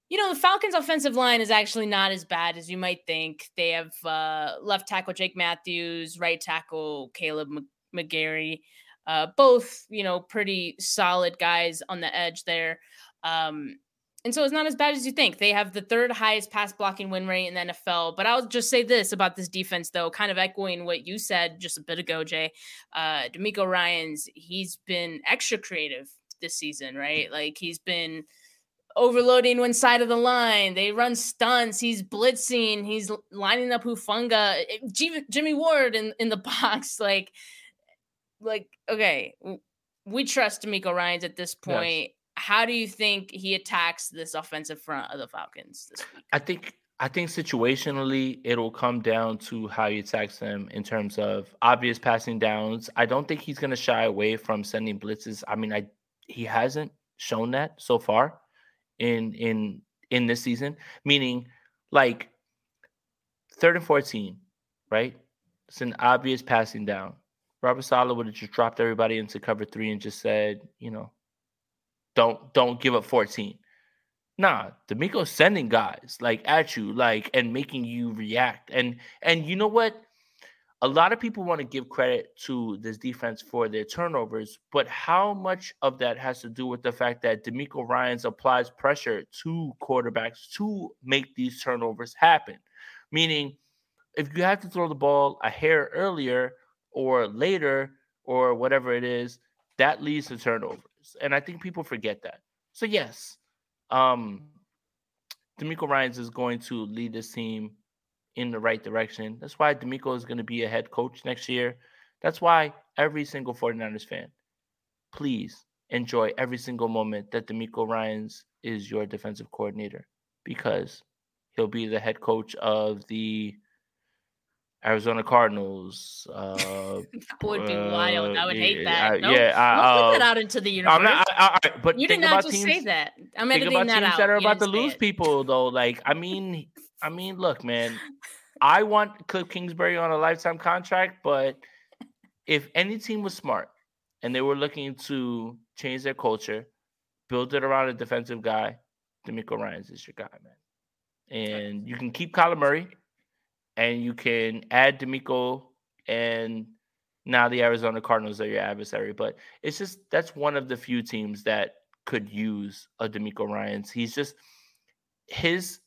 you know, the Falcons' offensive line is actually not as bad as you might think. They have uh, left tackle Jake Matthews, right tackle Kaleb Mc- McGary, uh, both, you know, pretty solid guys on the edge there. Um, and so it's not as bad as you think. They have the third highest pass blocking win rate in the NFL. But I'll just say this about this defense, though, kind of echoing what you said just a bit ago, Jay. Uh, DeMeco Ryans, he's been extra creative this season, right? Like he's been overloading one side of the line. They run stunts. He's blitzing. He's lining up Hufanga, Jimmy, Ward in, in the box. Like, like okay, we trust DeMeco Ryans at this Yes. How do you think he attacks this offensive front of the Falcons this week? I think I think situationally it'll come down to how he attacks them in terms of obvious passing downs. I don't think he's gonna shy away from sending blitzes. I mean, I he hasn't shown that so far in in in this season. Meaning like third and 14, right? It's an obvious passing down. Robert Saleh would have just dropped everybody into cover three and just said, you know, don't don't give up 14. Nah, DeMeco's sending guys like at you, like and making you react. And and you know what? A lot of people want to give credit to this defense for their turnovers, but how much of that has to do with the fact that DeMeco Ryans applies pressure to quarterbacks to make these turnovers happen? Meaning, if you have to throw the ball a hair earlier or later or whatever it is, that leads to turnovers. And I think people forget that. So yes, um DeMeco Ryans is going to lead this team in the right direction. That's why DeMeco is going to be a head coach next year. That's why every single 49ers fan, please enjoy every single moment that DeMeco Ryans is your defensive coordinator because he'll be the head coach of the Arizona Cardinals. Uh, That would be wild. I would hate uh, that. uh, No, yeah, I- don't put uh, that out into the universe. I'm not. I, I, I- but you did not just teams. say that. I'm Think editing about that teams out. that are You about to lose it. people, though. Like, I mean, I mean, look, man. I want Cliff Kingsbury on a lifetime contract, but if any team was smart and they were looking to change their culture, build it around a defensive guy, DeMeco Ryans is your guy, man. And you can keep Kyler Murray, and you can add DeMeco, and now the Arizona Cardinals are your adversary. But it's just that's one of the few teams that could use a DeMeco Ryans. He's just his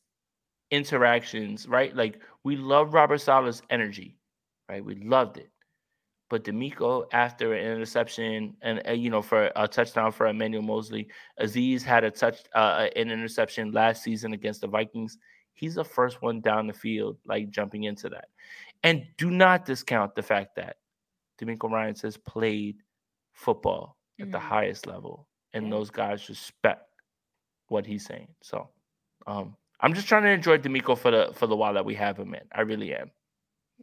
interactions, right? Like we love Robert Saleh's energy, right? We loved it. but DeMeco after an interception and uh, you know for a touchdown for Emmanuel Moseley, Aziz had a touch uh, an interception last season against the Vikings. He's the first one down the field, like jumping into that. And do not discount the fact that DeMeco Ryan has played football at mm-hmm. the highest level, and yeah. those guys respect what he's saying. So, um, I'm just trying to enjoy DeMeco for the for the while that we have him in. I really am.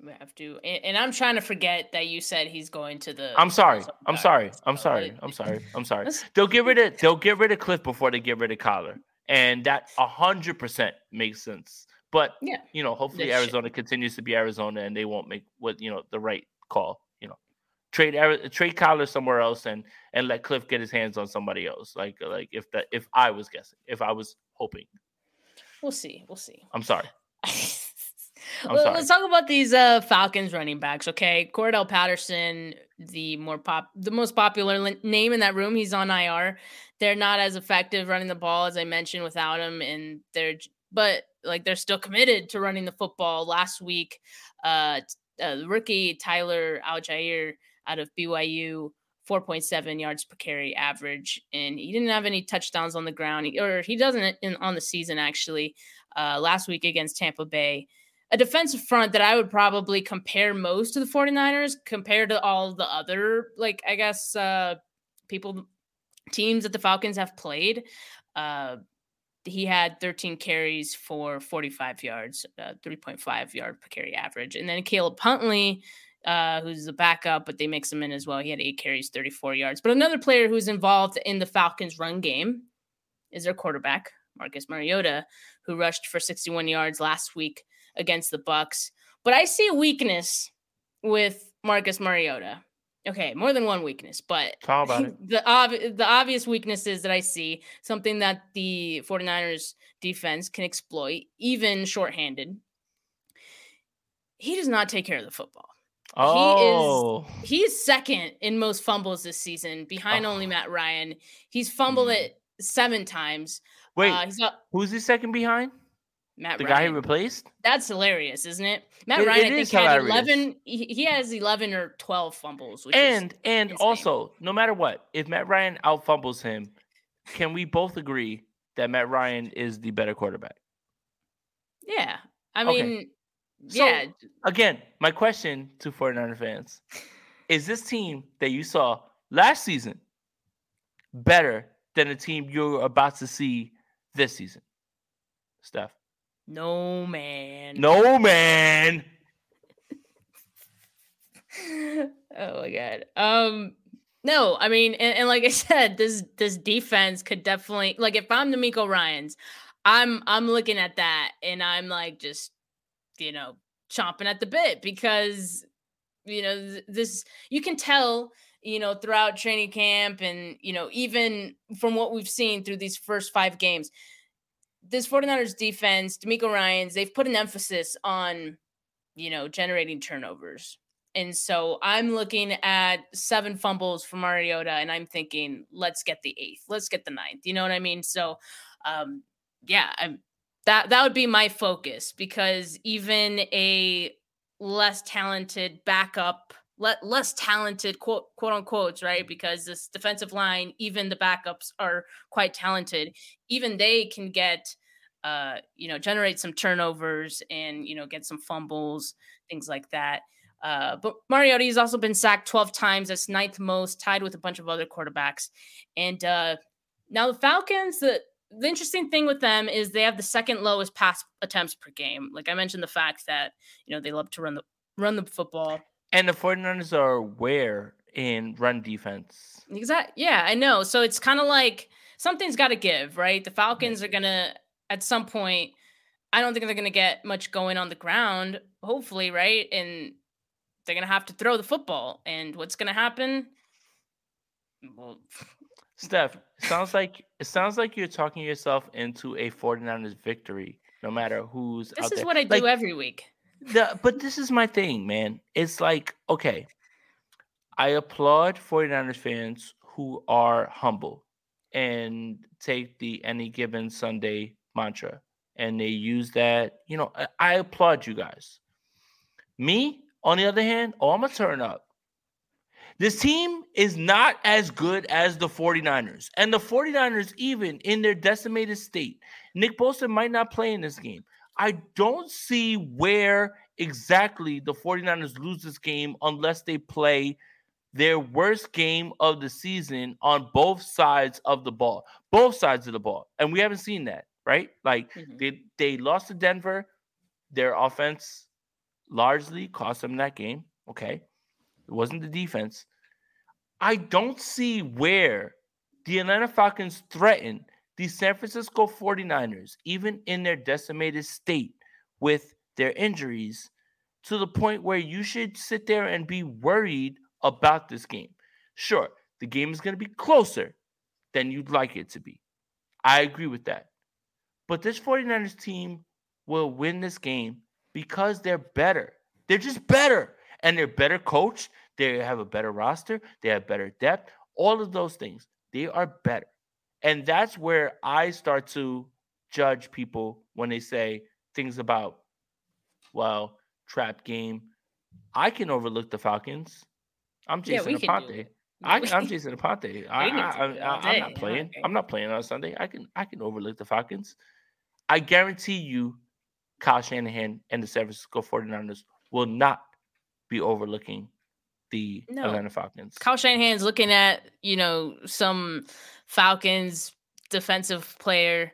We have to, and, and, I'm trying to forget that you said he's going to the. I'm sorry. I'm sorry. I'm sorry. I'm sorry. I'm sorry. They'll get rid of they'll get rid of Cliff before they get rid of Kyler, and that hundred percent makes sense. But yeah, you know, hopefully Arizona continues to be Arizona, and they won't make what you know the right call. You know, trade trade Kyler somewhere else, and and let Cliff get his hands on somebody else. Like like if that if I was guessing, if I was hoping. We'll see. We'll see. I'm sorry. I'm Let's talk about these uh, Falcons running backs. Okay, Cordarrelle Patterson, the more pop, the most popular name in that room. He's on IR. They're not as effective running the ball as I mentioned without him, and they're but like they're still committed to running the football. Last week, uh, uh rookie Tyler Allgeier out of BYU 4.7 yards per carry average, and he didn't have any touchdowns on the ground, or he doesn't in, on the season actually. Uh, last week against Tampa Bay, a defensive front that I would probably compare most to the 49ers compared to all the other, like I guess, uh, people, teams that the Falcons have played. Uh, he had 13 carries for 45 yards, uh, 3.5 yard per carry average, and then Caleb Huntley uh, who's a backup, but they mix him in as well. He had eight carries, 34 yards. But another player who's involved in the Falcons' run game is their quarterback, Marcus Mariota, who rushed for 61 yards last week against the Bucks. But I see a weakness with Marcus Mariota. Okay, more than one weakness, but How about it? the ob- the obvious weaknesses that I see, something that the 49ers defense can exploit, even shorthanded. He does not take care of the football. Oh, he is he's second in most fumbles this season, behind oh. only Matt Ryan. He's fumbled mm. it seven times. Wait, uh, up, who's he second behind? Matt the Ryan. guy he replaced. That's hilarious, isn't it? Matt it, Ryan, it I think, had eleven. He, he, has eleven or twelve fumbles. and and insane. also, no matter what, if Matt Ryan out fumbles him, can we both agree that Matt Ryan is the better quarterback? Yeah, I mean, okay. So, yeah. Again, my question to 49er fans is this team that you saw last season better than the team you're about to see this season? Steph. No, man. No, man. oh my god. Um no, I mean, and, and, like I said, this this defense could definitely like if I'm DeMeco Ryans, I'm I'm looking at that and I'm like just you know, chomping at the bit because, you know, this, you can tell, you know, throughout training camp and, you know, even from what we've seen through these first five games, this 49ers defense, DeMeco Ryans, they've put an emphasis on, you know, generating turnovers. And so I'm looking at seven fumbles from Mariota and I'm thinking, let's get the eighth, let's get the ninth. You know what I mean? So, um, yeah, I'm that that would be my focus because even a less talented backup le- less talented quote quote unquote right because this defensive line even the backups are quite talented even they can get uh you know generate some turnovers and you know get some fumbles things like that uh, but Mariota has also been sacked 12 times. That's ninth most, tied with a bunch of other quarterbacks. And uh, now the Falcons, the the interesting thing with them is they have the second lowest pass attempts per game. Like I mentioned, the fact that you know they love to run the run the football. And the 49ers are where in run defense. Exactly. Yeah, I know. So it's kind of like something's got to give, right? The Falcons are gonna at some point. I don't think they're gonna get much going on the ground. Hopefully, right? And they're gonna have to throw the football. And what's gonna happen? Well, Steph, sounds like it sounds like you're talking yourself into a 49ers victory, no matter who's This is there. what I like, do every week. The, but this is my thing, man. It's like, okay, I applaud 49ers fans who are humble and take the any given Sunday mantra and they use that. You know, I, applaud you guys. Me, on the other hand, oh, I'm gonna turn up This team is not as good as the 49ers. And the 49ers, even in their decimated state, Nick Bosa might not play in this game. I don't see where exactly the 49ers lose this game unless they play their worst game of the season on both sides of the ball. Both sides of the ball. And we haven't seen that, right? Like mm-hmm. they they lost to Denver. Their offense largely cost them that game. Okay. It wasn't the defense. I don't see where the Atlanta Falcons threaten the San Francisco 49ers, even in their decimated state with their injuries, to the point where you should sit there and be worried about this game. Sure, the game is going to be closer than you'd like it to be. I agree with that. But this 49ers team will win this game because they're better. They're just better. And they're better coached. They have a better roster. They have better depth. All of those things. They are better. And that's where I start to judge people when they say things about, well, trap game. I can overlook the Falcons. I'm Jason yeah, Aponte. I, am Jason Aponte. I, I, am not playing. I'm not playing on Sunday. I can I can overlook the Falcons. I guarantee you, Kyle Shanahan and the San Francisco 49ers will not be overlooking the no. Atlanta Falcons. Kyle Shanahan's looking at, you know, some Falcons defensive player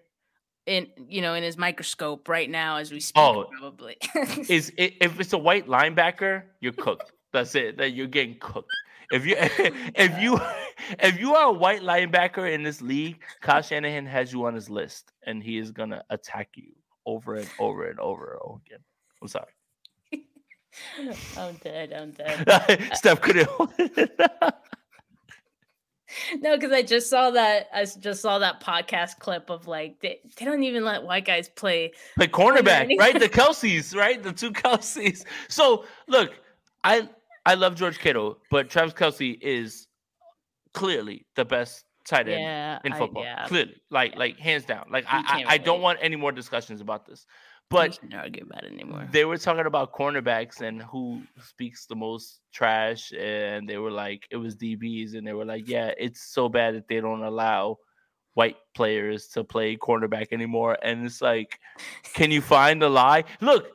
in you know in his microscope right now as we speak oh, probably. Is it, if it's a white linebacker you're cooked. That's it. That you're getting cooked. If you oh, if you if you are a white linebacker in this league Kyle Shanahan has you on his list and he is gonna attack you over and over and over and over again. I'm sorry I'm dead. I'm dead. Steph couldn't No, because I just saw that. I just saw that podcast clip of like they, they don't even let white guys play play cornerback, right? The Kelces, right? The two Kelces. So look, I I love George Kittle, but Travis Kelce is clearly the best tight end yeah, in football. I, yeah. Clearly, like yeah. like hands down. Like I I, I, don't want any more discussions about this. But argue about it anymore. They were talking about cornerbacks and who speaks the most trash, and they were like, it was DBs, and they were like, yeah, it's so bad that they don't allow white players to play cornerback anymore. And it's like, can you find a lie? Look,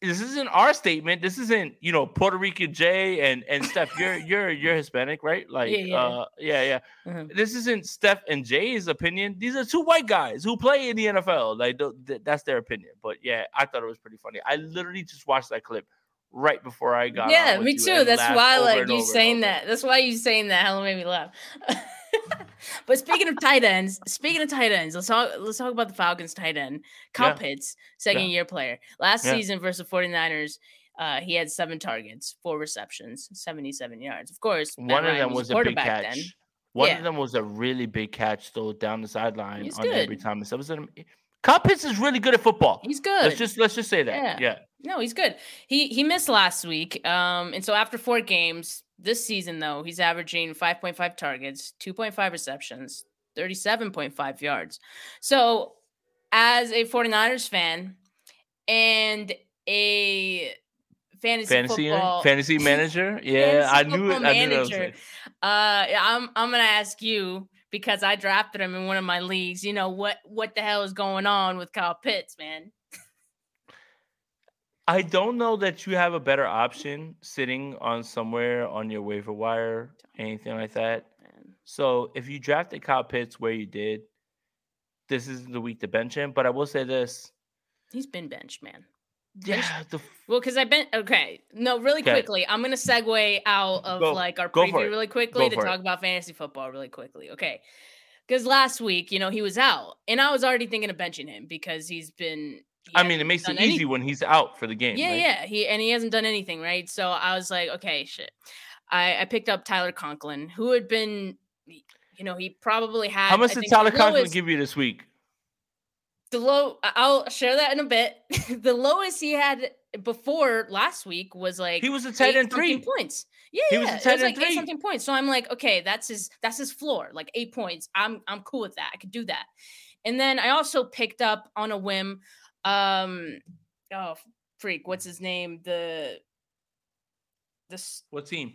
this isn't our statement. This isn't you know Puerto Rican Jay and and Steph. You're you're you're Hispanic, right? Like yeah, yeah, uh, yeah. yeah. Mm-hmm. This isn't Steph and Jay's opinion. These are two white guys who play in the NFL. Like th- that's their opinion. But yeah, I thought it was pretty funny. I literally just watched that clip right before I got. Yeah, me too. That's why like you saying that. That's why you saying that. Hell made me laugh. but speaking of tight ends, speaking of tight ends, let's talk let's talk about the Falcons tight end. Kyle yeah. Pitts, second yeah. year player. Last yeah. season versus 49ers, uh, he had seven targets, four receptions, 77 yards. Of course, one of them was, was a big catch. Then. One of them was a really big catch, though, down the sideline He's on good. every time. It was an, Kyle Pitts is really good at football. He's good. Let's just let's just say that. Yeah. yeah. No, he's good. He he missed last week. Um, and so after four games, this season, though, he's averaging 5.5 targets, 2.5 receptions, 37.5 yards. So, as a 49ers fan and a fantasy fantasy football, fantasy manager, yeah, fantasy I knew it. Manager, I knew it. uh, I'm I'm gonna ask you because I drafted him in one of my leagues. You know what what the hell is going on with Kyle Pitts, man? I don't know that you have a better option sitting on somewhere on your waiver wire, anything like that. So if you drafted Kyle Pitts where you did, this is the week to bench him. But I will say this: he's been benched, man. Yeah. The... Well, because I've been okay. No, really okay. quickly. I'm gonna segue out of go, like our preview really quickly go to talk it. about fantasy football really quickly. Okay. Because last week, you know, he was out, and I was already thinking of benching him because he's been I mean, it makes it easy when he's out for the game. Yeah, right? yeah. He and he hasn't done anything, right? So I was like, okay, shit. I, I picked up Tyler Conklin, who had been, you know, he probably had. How much did Tyler Conklin give you this week? The low, I'll share that in a bit. the lowest he had before last week was like he was a ten and three points. Yeah, he was a ten was like three. something points. So I'm like, okay, that's his that's his floor, like eight points. I'm I'm cool with that. I could do that. And then I also picked up on a whim um, oh freak, what's his name? The this what team?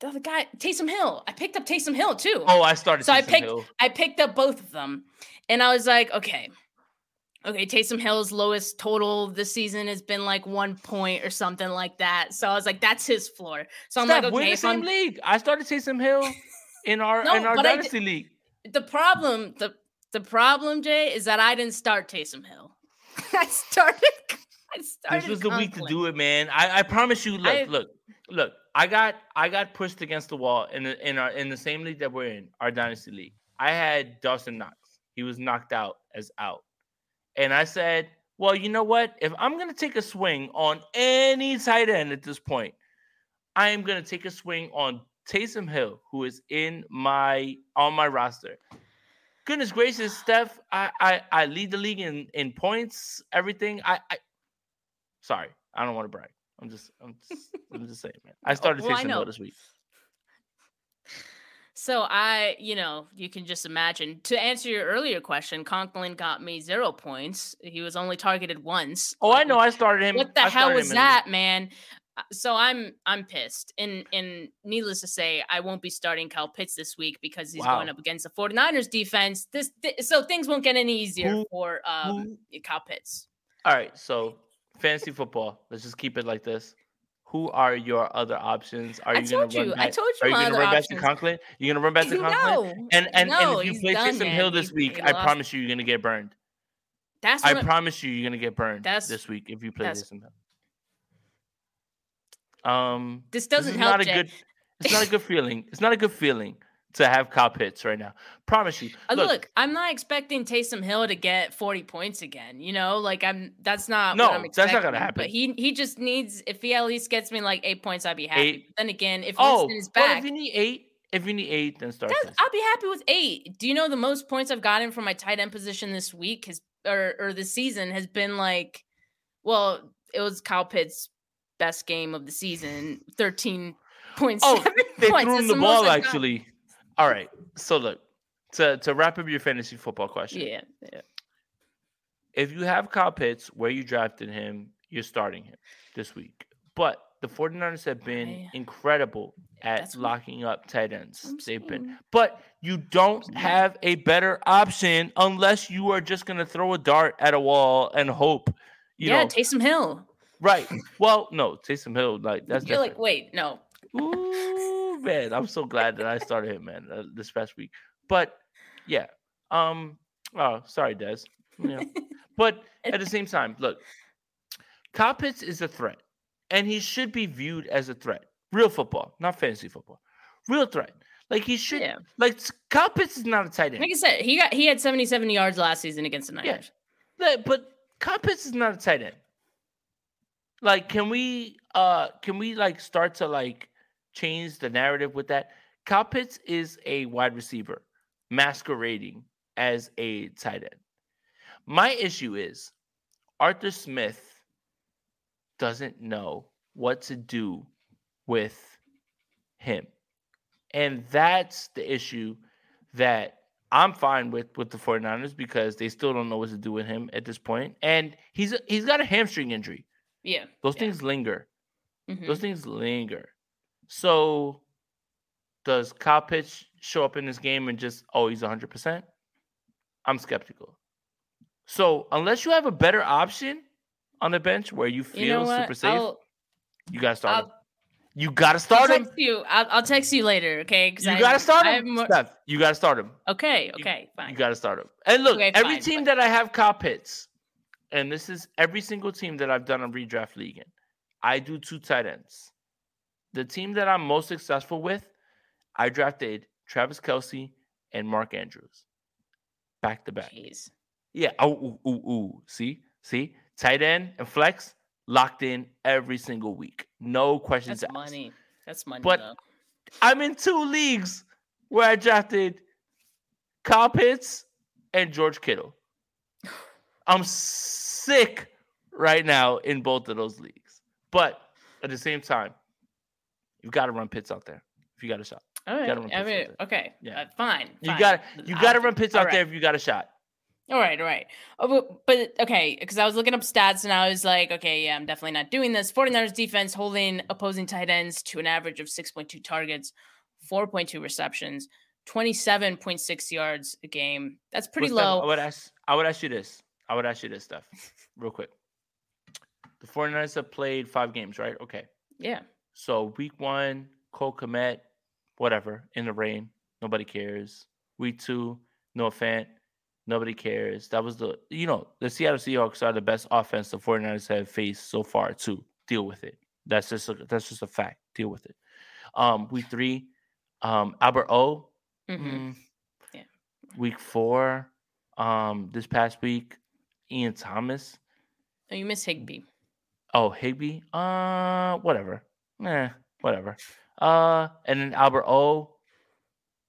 the other guy, Taysom Hill. I picked up Taysom Hill too. Oh, I started. So I picked Hill. I picked up both of them. And I was like, okay. Okay, Taysom Hill's lowest total this season has been like one point or something like that. So I was like, that's his floor. So I'm Steph, like, we're the same I'm, league. I started Taysom Hill in our No, in our dynasty league. the problem, the the problem, Jay, is that I didn't start Taysom Hill. I started I started. This was the week to do it, man. I, I promise you. Look, I- look, look. I got I got pushed against the wall in the in our in the same league that we're in, our dynasty league. I had Dawson Knox. He was knocked out as out, and I said, "Well, you know what? If I'm gonna take a swing on any tight end at this point, I am gonna take a swing on Taysom Hill, who is in my on my roster." Goodness gracious, Steph! I I, I lead the league in in points, everything. I, I sorry, I don't want to brag. I'm just I'm just, I'm just saying, man. I started well, Taysom know. This week. So I, you know, you can just imagine. To answer your earlier question, Conklin got me zero points. He was only targeted once. Oh, I know. I started him. What the I hell was him in the- that, man? Uh, So I'm I'm pissed. And and needless to say, I won't be starting Kyle Pitts this week because he's going up against the 49ers defense. This th- so things won't get any easier Who- for um who- Kyle Pitts. All right, so fantasy football. Let's just keep it like this. Who are your other options? Are I you gonna told you. run I told you Are you gonna other run back options. to Conklin? You're gonna run back to Conklin? No. And and, no, and if you play done, Taysom man. Hill this week, I promise you, you're gonna get burned. That's I promise you, you're gonna get burned this week if you play Taysom Hill. Um, this this doesn't is help. not a Jay. good. It's not a good feeling. It's not a good feeling to have Kyle Pitts right now. Promise you. Uh, Look, Look, I'm not expecting Taysom Hill to get 40 points again. You know, like I'm. That's not. No, what I'm that's not gonna happen. But he he just needs. If he at least gets me like eight points, I'd be happy. Eight. Then again, if oh, Winston is well, if you need eight, if you need eight, then start. I'll be happy with eight. Do you know the most points I've gotten from my tight end position this week has or or this season has been like, well, it was Kyle Pitts' best game of the season, 13 points. Oh, they points. threw him the most ball actually. All right. So look, to to wrap up your fantasy football question. Yeah, yeah. If you have Kyle Pitts where you drafted him, you're starting him this week. But the 49ers have been I- incredible at what- locking up tight ends. I'm They've been but you don't have a better option unless you are just gonna throw a dart at a wall and hope. You yeah, know, Taysom Hill. Right. Well, no, Taysom Hill, like that's You're different. like, wait, no. Ooh, man, I'm so glad that I started him, man, uh, this past week. But yeah, um, oh, sorry, Des. Know. but at the same time, look, Kyle Pitts is a threat, and he should be viewed as a threat. Real football, not fantasy football. Real threat. Like he should. Yeah. Like Kyle Pitts is not a tight end. Like I said, he got he had 77 yards last season against the Niners. Like, but Kyle Pitts is not a tight end. Like, can we uh can we like start to like change the narrative with that? Kyle Pitts is a wide receiver masquerading as a tight end. My issue is Arthur Smith doesn't know what to do with him. And that's the issue that I'm fine with with the 49ers because they still don't know what to do with him at this point. And he's he's got a hamstring injury. Yeah. Those Yeah. things linger. Mhm. Those things linger. So does Kyle Pitts show up in this game and just oh he's 100%? I'm skeptical. So unless you have a better option on the bench where you feel You know super safe, I'll, you gotta start him. I'll, You gotta I'll start him. you. I'll, I'll text you later, okay? 'Cause You I- gotta start him. more- Steph, you gotta start him. Okay, okay, fine. You got to start him. And look, Okay, every fine, team fine. that I have Kyle Pitts, and this is every single team that I've done a redraft league in, I do two tight ends. The team that I'm most successful with, I drafted Travis Kelce and Mark Andrews back to back. Jeez. Yeah. Oh, ooh, ooh, ooh. See, see, tight end and flex locked in every single week. No questions That's asked. money. That's money. But- though. I'm in two leagues where I drafted Kyle Pitts and George Kittle. I'm sick right now in both of those leagues. But at the same time, you've got to run Pitts out there if you got a shot. all right. I mean, okay. Yeah. uh, fine. You fine. got to you got to run Pitts all out there if you got a shot. All right, all right. Oh, but, but okay, because I was looking up stats and I was like, okay, yeah, I'm definitely not doing this. 49ers defense holding opposing tight ends to an average of 6.2 targets, 4.2 receptions, 27.6 yards a game. That's pretty Steph, low. I would ask I would ask you this. I would ask you this stuff real quick. The 49ers have played five games, right? Okay. Yeah. So week one, Cole Kmet, whatever, in the rain. Nobody cares. Week two, Noah Fant. Nobody cares. That was the you know, the Seattle Seahawks are the best offense the 49ers have faced so far too. Deal with it. That's just a, that's just a fact. Deal with it. Um, week three, um, Albert O. Mhm. mm, Yeah. Week four, um, this past week, Ian Thomas. Oh, you miss Higbee. Oh, Higbee. Uh, whatever. Eh, whatever. Uh, and then Albert O.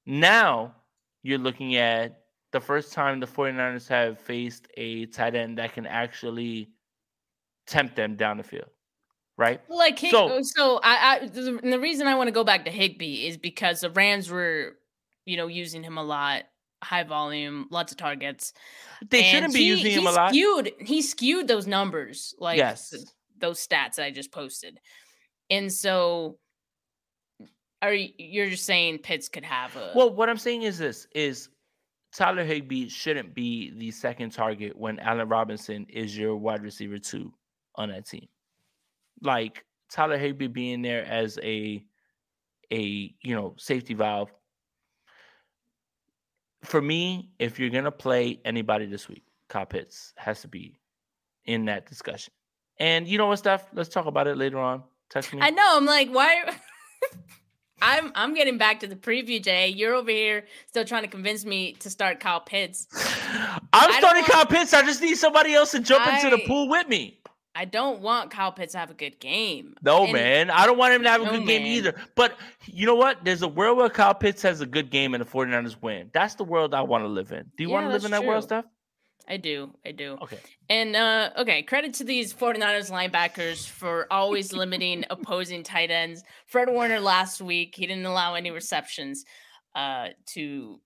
Now you're looking at the first time the 49ers have faced a tight end that can actually tempt them down the field. Right? Like Hig- So- so, I, I the reason I want to go back to Higbee is because the Rams were, you know, using him a lot, high volume, lots of targets. They and shouldn't be he- using him a lot. Skewed, he skewed those numbers, like yes. th- those stats that I just posted, and so are you, you're just saying Pitts could have a Well, what I'm saying is this is Tyler Higbee shouldn't be the second target when Allen Robinson is your wide receiver two on that team. Like Tyler Higbee being there as a a you know safety valve. For me, if you're gonna play anybody this week, Kyle Pitts has to be in that discussion. And you know what, Steph? Let's talk about it later on. Text me. I know. I'm like, why? I'm I'm getting back to the preview, Jay. You're over here still trying to convince me to start Kyle Pitts. I'm starting don't Kyle Pitts. I just need somebody else to jump into the pool with me. I don't want Kyle Pitts to have a good game. No, And- man. I don't want him to have a No, good game man. either. But you know what? There's a world where Kyle Pitts has a good game and the 49ers win. That's the world I want to live in. Do you want to live in that world, true. Steph? I do. I do. Okay. And uh okay, credit to these 49ers linebackers for always limiting opposing tight ends. Fred Warner last week, he didn't allow any receptions uh to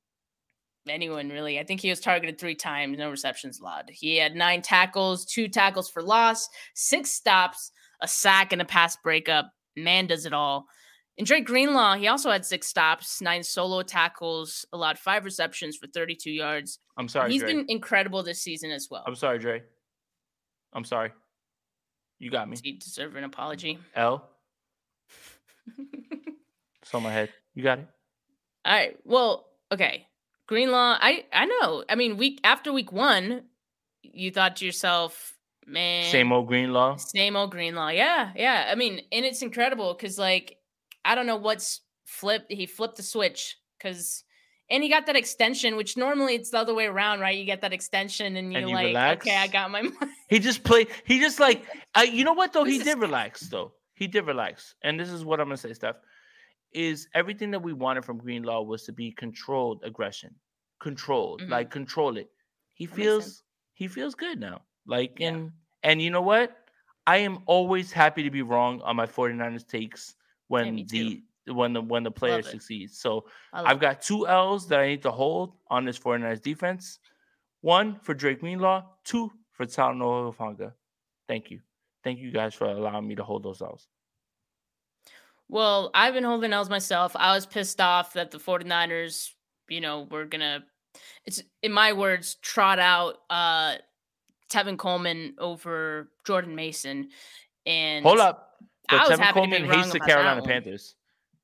anyone really. I think he was targeted 3 times, no receptions allowed. He had 9 tackles, 2 tackles for loss, 6 stops, a sack and a pass breakup. Man does it all. And Drake Greenlaw, he also had 6 stops, 9 solo tackles, allowed 5 receptions for 32 yards. I'm sorry, He's Dre. been incredible this season as well. I'm sorry, Dre. I'm sorry. You got me. Does he deserve an apology? L. It's on my head. You got it. All right. Well, okay. Greenlaw, I I know. I mean, week after week one, you thought to yourself, man, Same old Greenlaw. same old Greenlaw. Yeah, yeah. I mean, and it's incredible because like I don't know what's flipped. He flipped the switch because. And he got that extension, which normally it's the other way around, right? You get that extension, and you're And you like, relax. "Okay, I got my money." He just played. He just like. Uh, you know what though? This He is- did relax though. He did relax, and this is what I'm gonna say, Steph. Is everything that we wanted from Greenlaw was to be controlled aggression, controlled, Mhm. like control it. He That feels he feels good now. Like Yeah. and and you know what? I am always happy to be wrong on my 49ers takes when me the when the when the player it. succeeds. So I love I've got two L's that I need to hold on this 49ers defense. One for Drake Greenlaw, two for Talanoa Hufanga. Thank you. Thank you guys for allowing me to hold those L's. Well, I've been holding L's myself. I was pissed off that the 49ers, you know, were gonna it's in my words, trot out uh Tevin Coleman over Jordan Mason. And Hold up. I was Tevin happy to be Coleman wrong hates the Carolina. Panthers.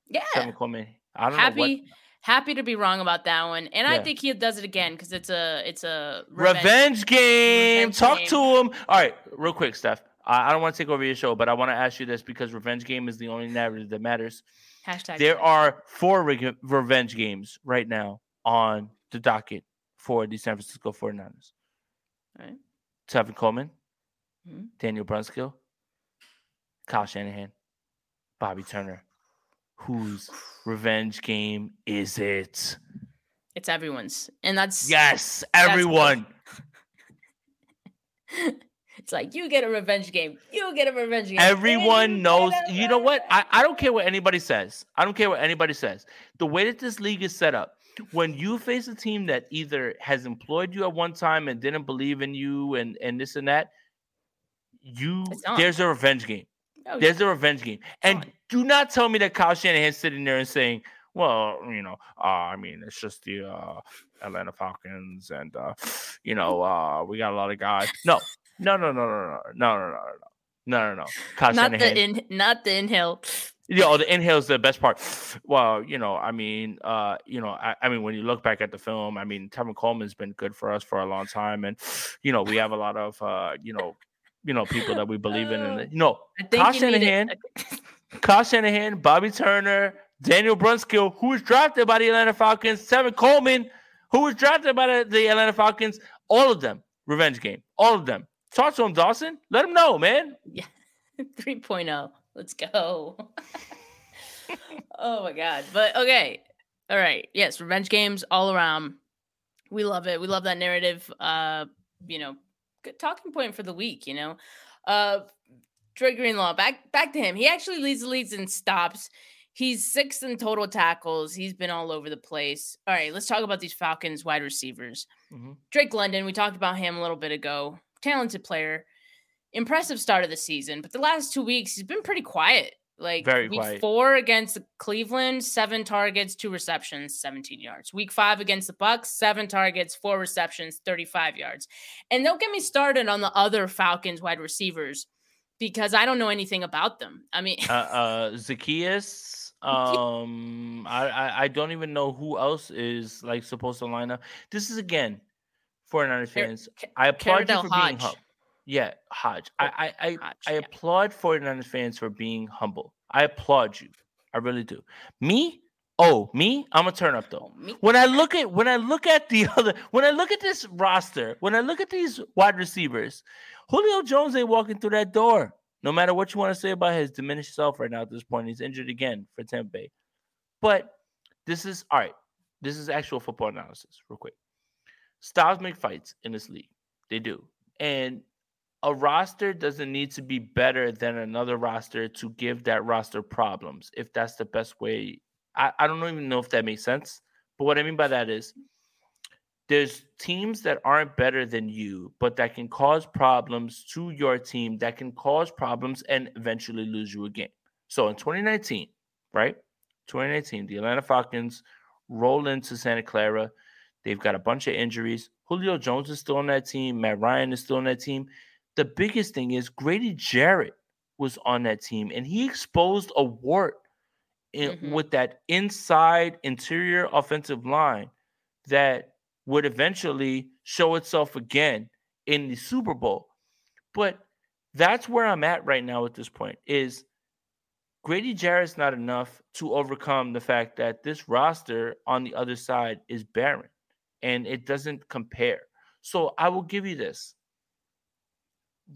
Yeah. Tevin Coleman. I don't know Happy what happy to be wrong about that one. And I think he does it again because it's a it's a revenge, game. Revenge Talk game. to him. All right, real quick, Steph. I, I don't want to take over your show, but I want to ask you this because revenge game is the only narrative that matters. Hashtag There are four reg- revenge games right now on the docket for the San Francisco 49ers. Right. Tevin Coleman, Mhm. Daniel Brunskill, Kyle Shanahan, Bobby Turner. Whose revenge game is it? it's everyone's. And that's Yes, That's- everyone. It's like you get a revenge game. You get a revenge game. Everyone knows. You know what? I, I don't care what anybody says. I don't care what anybody says. The way that this league is set up, when you face a team that either has employed you at one time and didn't believe in you and and this and that, you there's a revenge game. Oh, there's yeah. a revenge game. And do not tell me that Kyle Shanahan's sitting there and saying, well, you know, uh, I mean, it's just the uh, Atlanta Falcons, and uh, you know, uh, we got a lot of guys. No, no, no, no, no, no, no, no, no, no, no, no, no. Kyle not Shanahan. the in, not the inhale. Yeah, oh, the inhale is the best part. Well, you know, I mean, uh, you know, I, I mean, when you look back at the film, I mean, Tevin Coleman's been good for us for a long time, and you know, we have a lot of, uh, you know, you know, people that we believe in, and you know, Kyle Shanahan, Kyle Shanahan, Bobby Turner, Daniel Brunskill, who was drafted by the Atlanta Falcons, Tevin Coleman, who was drafted by the, the Atlanta Falcons, all of them, revenge game, all of them. Talk to him, Dawson. Let him know, man. Yeah, 3.0. Let's go. oh my god. But okay. All right. Yes, revenge games all around. We love it. We love that narrative. Uh, you know, good talking point for the week, you know. Uh Dre Greenlaw, back back to him. He actually leads the leads in stops. He's sixth in total tackles. He's been all over the place. All right, let's talk about these Falcons wide receivers. Mm-hmm. Drake London, we talked about him a little bit ago. Talented player impressive start of the season, but the last two weeks he's been pretty quiet. Like Very week quiet. four against Cleveland, seven targets, two receptions, 17 yards. Week five against the Bucs, seven targets, four receptions, 35 yards. And don't get me started on the other Falcons wide receivers because I don't know anything about them. I mean, uh, uh Zaccheaus. Um, I, I I don't even know who else is like supposed to line up. This is again, 49ers fans. I applaud you for Hodge. being humble. Yeah, Hodge. I I I, Hodge, I yeah. applaud 49ers fans for being humble. I applaud you. I really do. Me? Oh, me? I'm gonna turn up though. Oh, when I look at when I look at the other when I look at this roster, when I look at these wide receivers, Julio Jones ain't walking through that door. No matter what you want to say about his diminished self right now at this point, he's injured again for Tampa Bay. But this is all right. This is actual football analysis, real quick. Styles make fights in this league. They do. And a roster doesn't need to be better than another roster to give that roster problems if that's the best way I, I don't even know if that makes sense but what i mean by that is there's teams that aren't better than you but that can cause problems to your team that can cause problems and eventually lose you a game so in 2019 right 2019 the atlanta falcons roll into santa clara they've got a bunch of injuries julio jones is still on that team matt ryan is still on that team the biggest thing is Grady Jarrett was on that team and he exposed a wart in, mm-hmm. with that inside interior offensive line that would eventually show itself again in the Super Bowl. But that's where I'm at right now at this point is Grady Jarrett's not enough to overcome the fact that this roster on the other side is barren and it doesn't compare. So I will give you this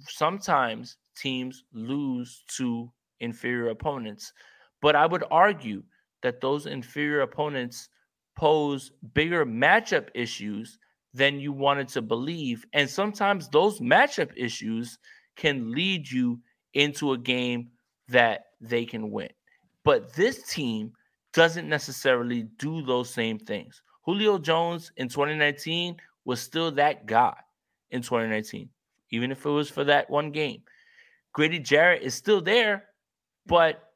sometimes teams lose to inferior opponents. But I would argue that those inferior opponents pose bigger matchup issues than you wanted to believe. And sometimes those matchup issues can lead you into a game that they can win. But this team doesn't necessarily do those same things. Julio Jones in 2019 was still that guy in 2019 even if it was for that one game. Grady Jarrett is still there, but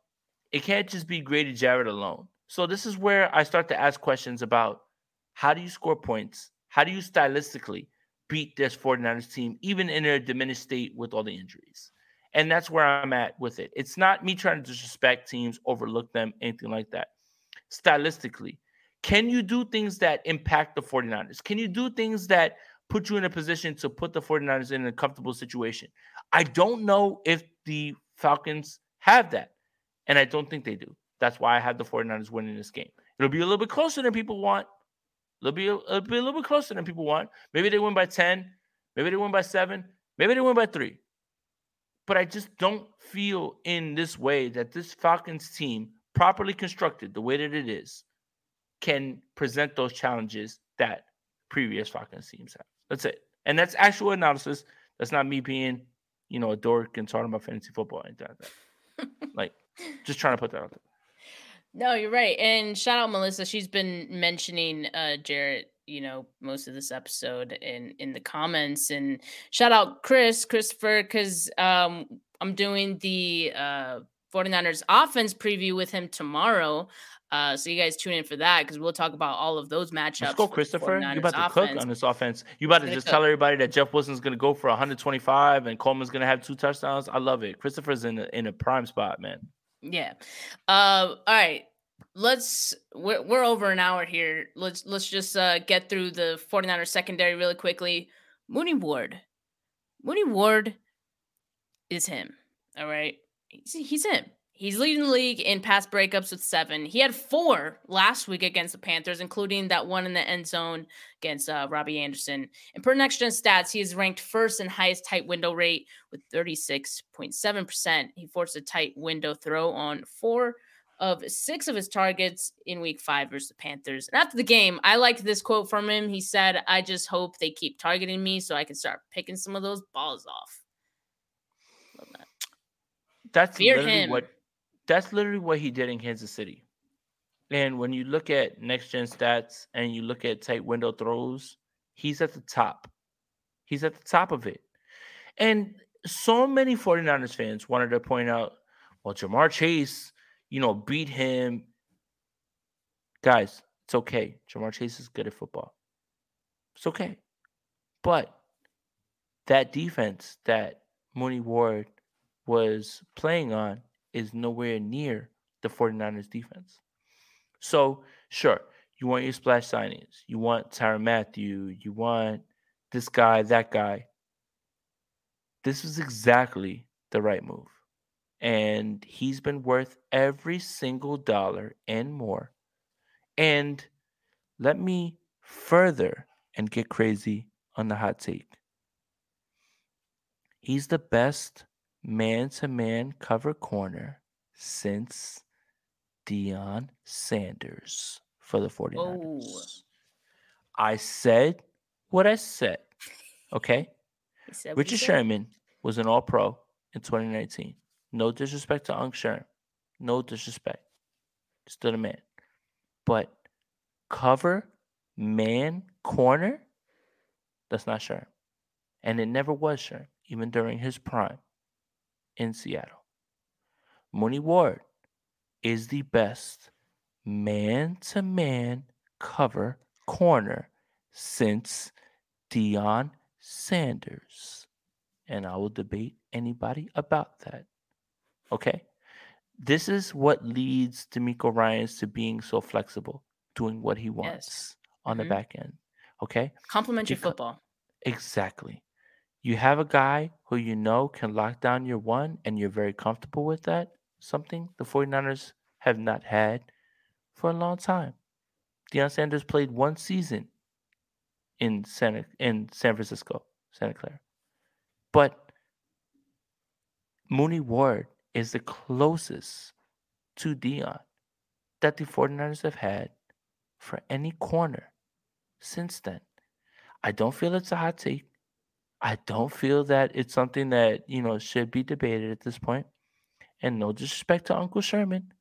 it can't just be Grady Jarrett alone. So this is where I start to ask questions about how do you score points? How do you stylistically beat this 49ers team, even in their diminished state with all the injuries? And that's where I'm at with it. It's not me trying to disrespect teams, overlook them, anything like that. Stylistically, can you do things that impact the 49ers? Can you do things that put you in a position to put the 49ers in a comfortable situation. I don't know if the Falcons have that. And I don't think they do. That's why I have the 49ers winning this game. It'll be a little bit closer than people want. It'll be a, it'll be a little bit closer than people want. Maybe they win by 10. Maybe they win by seven. Maybe they win by three. But I just don't feel in this way that this Falcons team, properly constructed the way that it is, can present those challenges that previous Falcons teams have. That's it. And that's actual analysis. That's not me being you know, a dork and talking about fantasy football and that. like, just trying to put that out there. No, you're right. And shout out Melissa. She's been mentioning uh Jarrett, you know, most of this episode in in the comments. And shout out Chris, Christopher, because um I'm doing the uh 49ers offense preview with him tomorrow. Uh, so you guys tune in for that because we'll talk about all of those matchups. Let's go, Christopher. You about to offense. cook on this offense. You about to just cook. tell everybody that Jeff Wilson's going to go for 125 and Coleman's going to have two touchdowns. I love it. Christopher's in a, in a prime spot, man. Yeah. Uh, all right. Let's we're, we're over an hour here. Let's let's just uh, get through the 49ers secondary really quickly. Mooney Ward. Mooney Ward is him. All right. He's, him. He's leading the league in pass breakups with seven. He had four last week against the Panthers, including that one in the end zone against uh, Robbie Anderson. And per next gen stats, he is ranked first in highest tight window rate with 36.7%. He forced a tight window throw on four of six of his targets in week five versus the Panthers. And after the game, I liked this quote from him. He said, I just hope they keep targeting me so I can start picking some of those balls off. That. That's Fear literally him. what that's literally what he did in Kansas City. And when you look at next gen stats and you look at tight window throws, he's at the top. He's at the top of it. And so many 49ers fans wanted to point out, well, Ja'Marr Chase, you know, beat him. Guys, it's okay. Ja'Marr Chase is good at football. It's okay. But that defense that Mooney Ward was playing on is nowhere near the 49ers defense. So, sure, you want your splash signings. You want Tyrann Mathieu. You want this guy, that guy. This is exactly the right move. And he's been worth every single dollar and more. And let me further and get crazy on the hot take. He's the best man to man cover corner since Deion Sanders for the 49ers. Oh. I said what I said. Okay. Said Richard Sherman was an all pro in 2019. No disrespect to Unc Sherman. No disrespect. Still a man. But cover man corner, that's not Sherman. And it never was Sherman, even during his prime in Seattle. Mooney Ward is the best man to man cover corner since Deion Sanders. And I will debate anybody about that. Okay? This is what leads DeMeco Ryans to being so flexible, doing what he wants yes. on mm-hmm. the back end. Okay? Complementary because, football. Exactly you have a guy who you know can lock down your one and you're very comfortable with that, something the 49ers have not had for a long time. Deion Sanders played one season in Santa in San Francisco, Santa Clara. But Mooney Ward is the closest to Deion that the 49ers have had for any corner since then. I don't feel it's a hot take. I don't feel that it's something that, you know, should be debated at this point. And no disrespect to Uncle Sherman.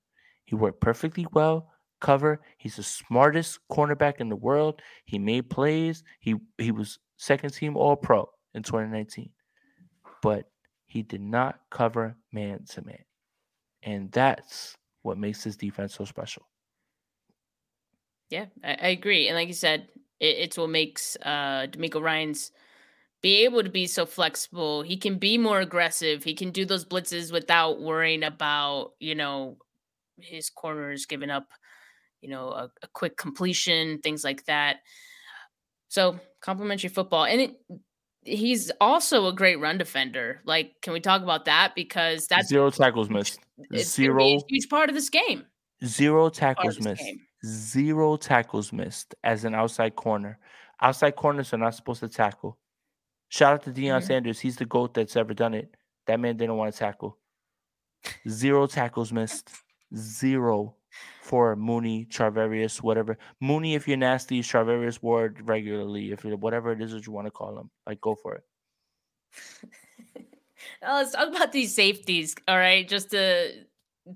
He worked perfectly well. Cover. He's the smartest cornerback in the world. He made plays. He he was second team all pro in 2019. But he did not cover man to man. And that's what makes his defense so special. Yeah, I, I agree. And like you said, it, it's what makes uh DeMeco Ryans – be able to be so flexible. He can be more aggressive. He can do those blitzes without worrying about, you know, his corners giving up, you know, a, a quick completion, things like that. So complimentary football. And it, he's also a great run defender. Like, can we talk about that? Because that's zero tackles missed. Zero huge part of this game. Zero tackles missed. Game. Zero tackles missed as an outside corner. Outside corners are not supposed to tackle. Shout out to Deion mm-hmm. Sanders. He's the GOAT that's ever done it. That man didn't want to tackle. Zero tackles missed. Zero for Mooney, Charvarius, whatever. Mooney, if you're nasty, Charvarius Ward regularly, if you're whatever it is that you want to call him. Like go for it. Now let's talk about these safeties. All right, just to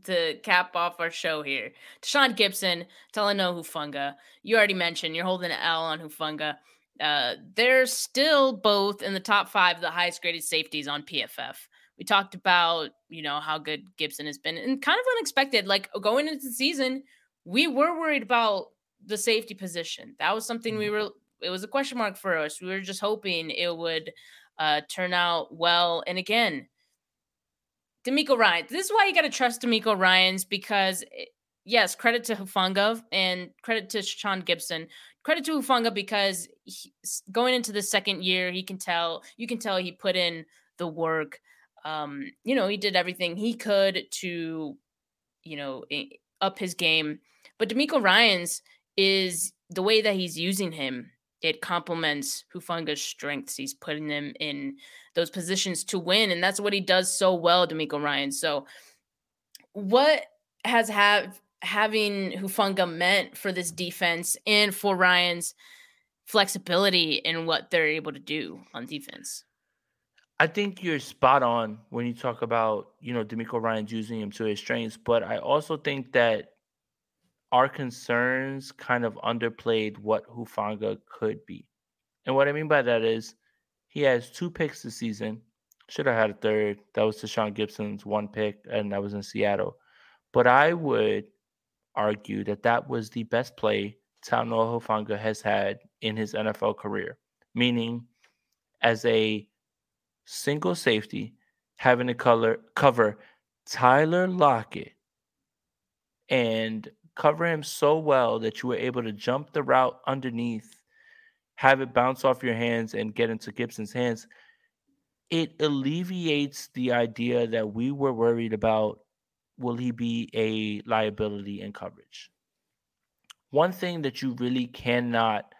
to cap off our show here. Tashaun Gipson, Talanoa Hufanga. You already mentioned you're holding an L on Hufanga. Uh, they're still both in the top five, the highest graded safeties on PFF. We talked about, you know, how good Gipson has been and kind of unexpected. Like going into the season, we were worried about the safety position. That was something we mm-hmm. were, it was a question mark for us. We were just hoping it would uh, turn out well. And again, DeMeco Ryan. This is why you got to trust DeMeco Ryans because, eh, yes, credit to Hufanga and credit to Sean Gipson. Credit to Hufanga because he, going into the second year, he can tell you can tell he put in the work. Um, you know, he did everything he could to, you know, up his game. But DeMeco Ryans is the way that he's using him it complements Hufanga's strengths. He's putting him in those positions to win, and that's what he does so well, DeMeco Ryan. So, what has have having Hufanga meant for this defense and for Ryan's flexibility in what they're able to do on defense? I think you're spot on when you talk about you know DeMeco Ryan's using him to his strengths, but I also think that our concerns kind of underplayed what Hufanga could be. And what I mean by that is he has two picks this season. Should have had a third. That was Tashaun Gipson's one pick, and that was in Seattle. But I would argue that that was the best play Talanoa Hufanga has had in his NFL career, meaning as a single safety, having to color, cover Tyler Lockett and cover him so well that you were able to jump the route underneath, have it bounce off your hands, and get into Gipson's hands, it alleviates the idea that we were worried about will he be a liability in coverage. One thing that you really cannot,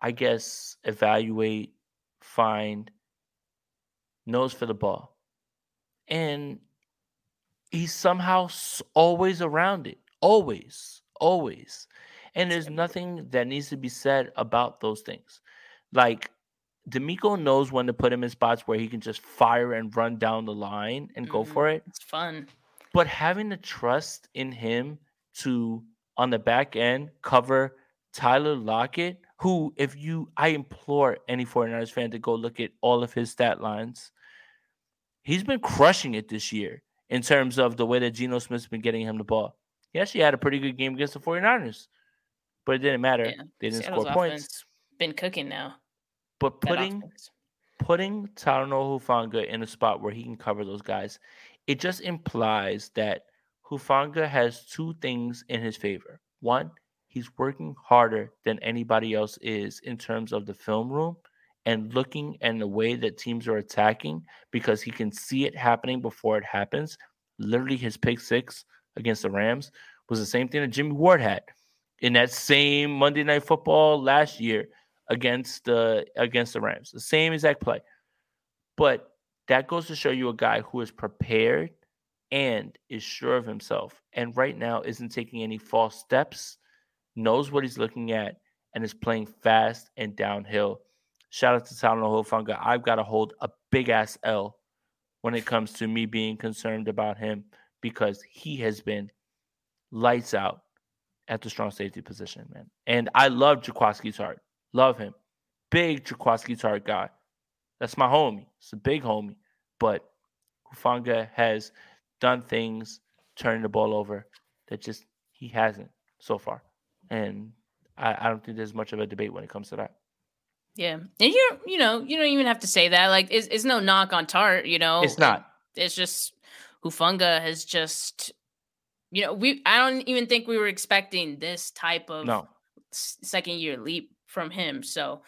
I guess, evaluate, find, nose for the ball. And he's somehow always around it. Always, always. And there's nothing that needs to be said about those things. Like DeMeco knows when to put him in spots where he can just fire and run down the line and mm-hmm. go for it. It's fun. But having the trust in him to on the back end cover Tyler Lockett, who, if you, I implore any 49ers fan to go look at all of his stat lines. He's been crushing it this year in terms of the way that Geno Smith's been getting him the ball. He actually had a pretty good game against the 49ers, but it didn't matter. Yeah. They didn't Seattle's score points. Been cooking now. But putting putting Talanoa Hufanga in a spot where he can cover those guys, it just implies that Hufanga has two things in his favor. One, he's working harder than anybody else is in terms of the film room and looking and the way that teams are attacking because he can see it happening before it happens. Literally, his pick six against the Rams was the same thing that Jimmy Ward had in that same Monday Night Football last year against the against the Rams. The same exact play. But that goes to show you a guy who is prepared and is sure of himself and right now isn't taking any false steps, knows what he's looking at, and is playing fast and downhill. Shout out to Talanoa Hufanga. I've got to hold a big ass L when it comes to me being concerned about him because he has been lights out at the strong safety position, man. And I love Jaquiski Tartt. Love him. Big Jaquiski Tartt guy. That's my homie. It's a big homie. But Hufanga has done things turning the ball over that just he hasn't so far. And I, I don't think there's much of a debate when it comes to that. Yeah. And you you know, you don't even have to say that. Like it's, it's no knock on Tartt, you know. It's not. It's just Hufanga has just, you know, we I don't even think we were expecting this type of no. second year leap from him. So,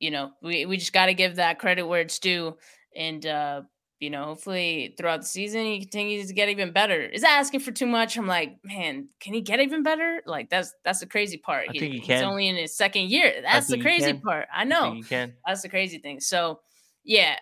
you know, we we just got to give that credit where it's due, and uh, you know, hopefully throughout the season he continues to get even better. Is that asking for too much? I'm like, man, can he get even better? Like that's that's the crazy part. I he, think he can. He's only in his second year. That's the crazy part. I know. I can. That's the crazy thing. So, yeah,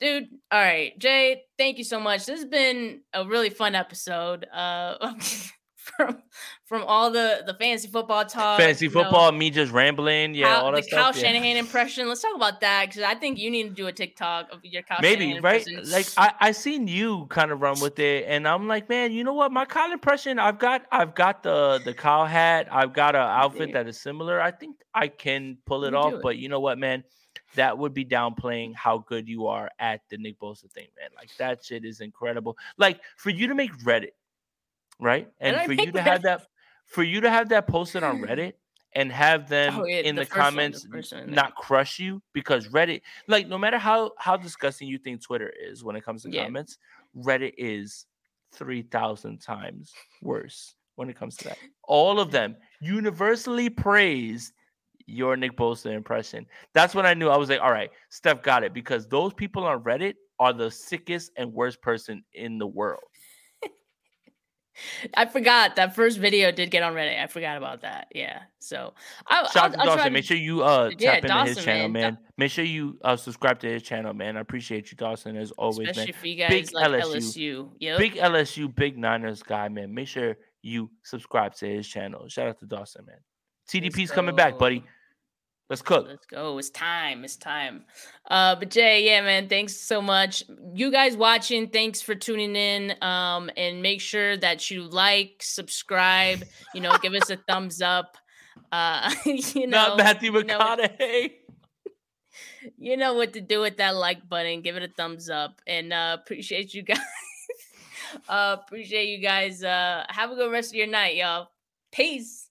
dude all right jay thank you so much this has been a really fun episode uh from from all the the fantasy football talk. Fantasy football, know, me just rambling, yeah, how, all that the Kyle stuff. Shanahan impression. Let's talk about that because I think you need to do a TikTok of your Kyle Maybe Shanahan right, impression. like I I seen you kind of run with it, and I'm like, man, you know what? My Kyle impression, I've got I've got the the Kyle hat, I've got an outfit that is similar. I think I can pull it off, it. but you know what, man? that would be downplaying how good you are at the Nick Bosa thing, man. Like that shit is incredible. Like for you to make Reddit, right? And, and for you to have that for you to have that posted on Reddit and have them oh, yeah, in the, the comments one, the not crush you because Reddit, like no matter how how disgusting you think Twitter is when it comes to yeah. comments, Reddit is three thousand times worse when it comes to that. All of them universally praised your Nick Bosa impression. That's when I knew I was like, all right, Steph got it because those people on Reddit are the sickest and worst person in the world. I forgot that first video did get on Reddit. I forgot about that. Yeah. So I, shout out to Dawson. To... Make sure you uh tap yeah, into Dawson, his channel, man. man. Make sure you uh subscribe to his channel, man. I appreciate you, Dawson, as always, Especially man. for you guys big like LSU, LSU. Yep. big LSU, big Niners guy, man. Make sure you subscribe to his channel. Shout out to Dawson, man. TDP's coming back, buddy. Let's cook. Let's go. It's time. It's time. Uh, but Jay, yeah, man, thanks so much. You guys watching, thanks for tuning in. Um, and make sure that you like, subscribe, you know, give us a thumbs up. Uh, you know, not Matthew McConaughey. You know, you know what to do with that like button. Give it a thumbs up, and uh, appreciate you guys. uh, appreciate you guys. Uh, have a good rest of your night, y'all. Peace.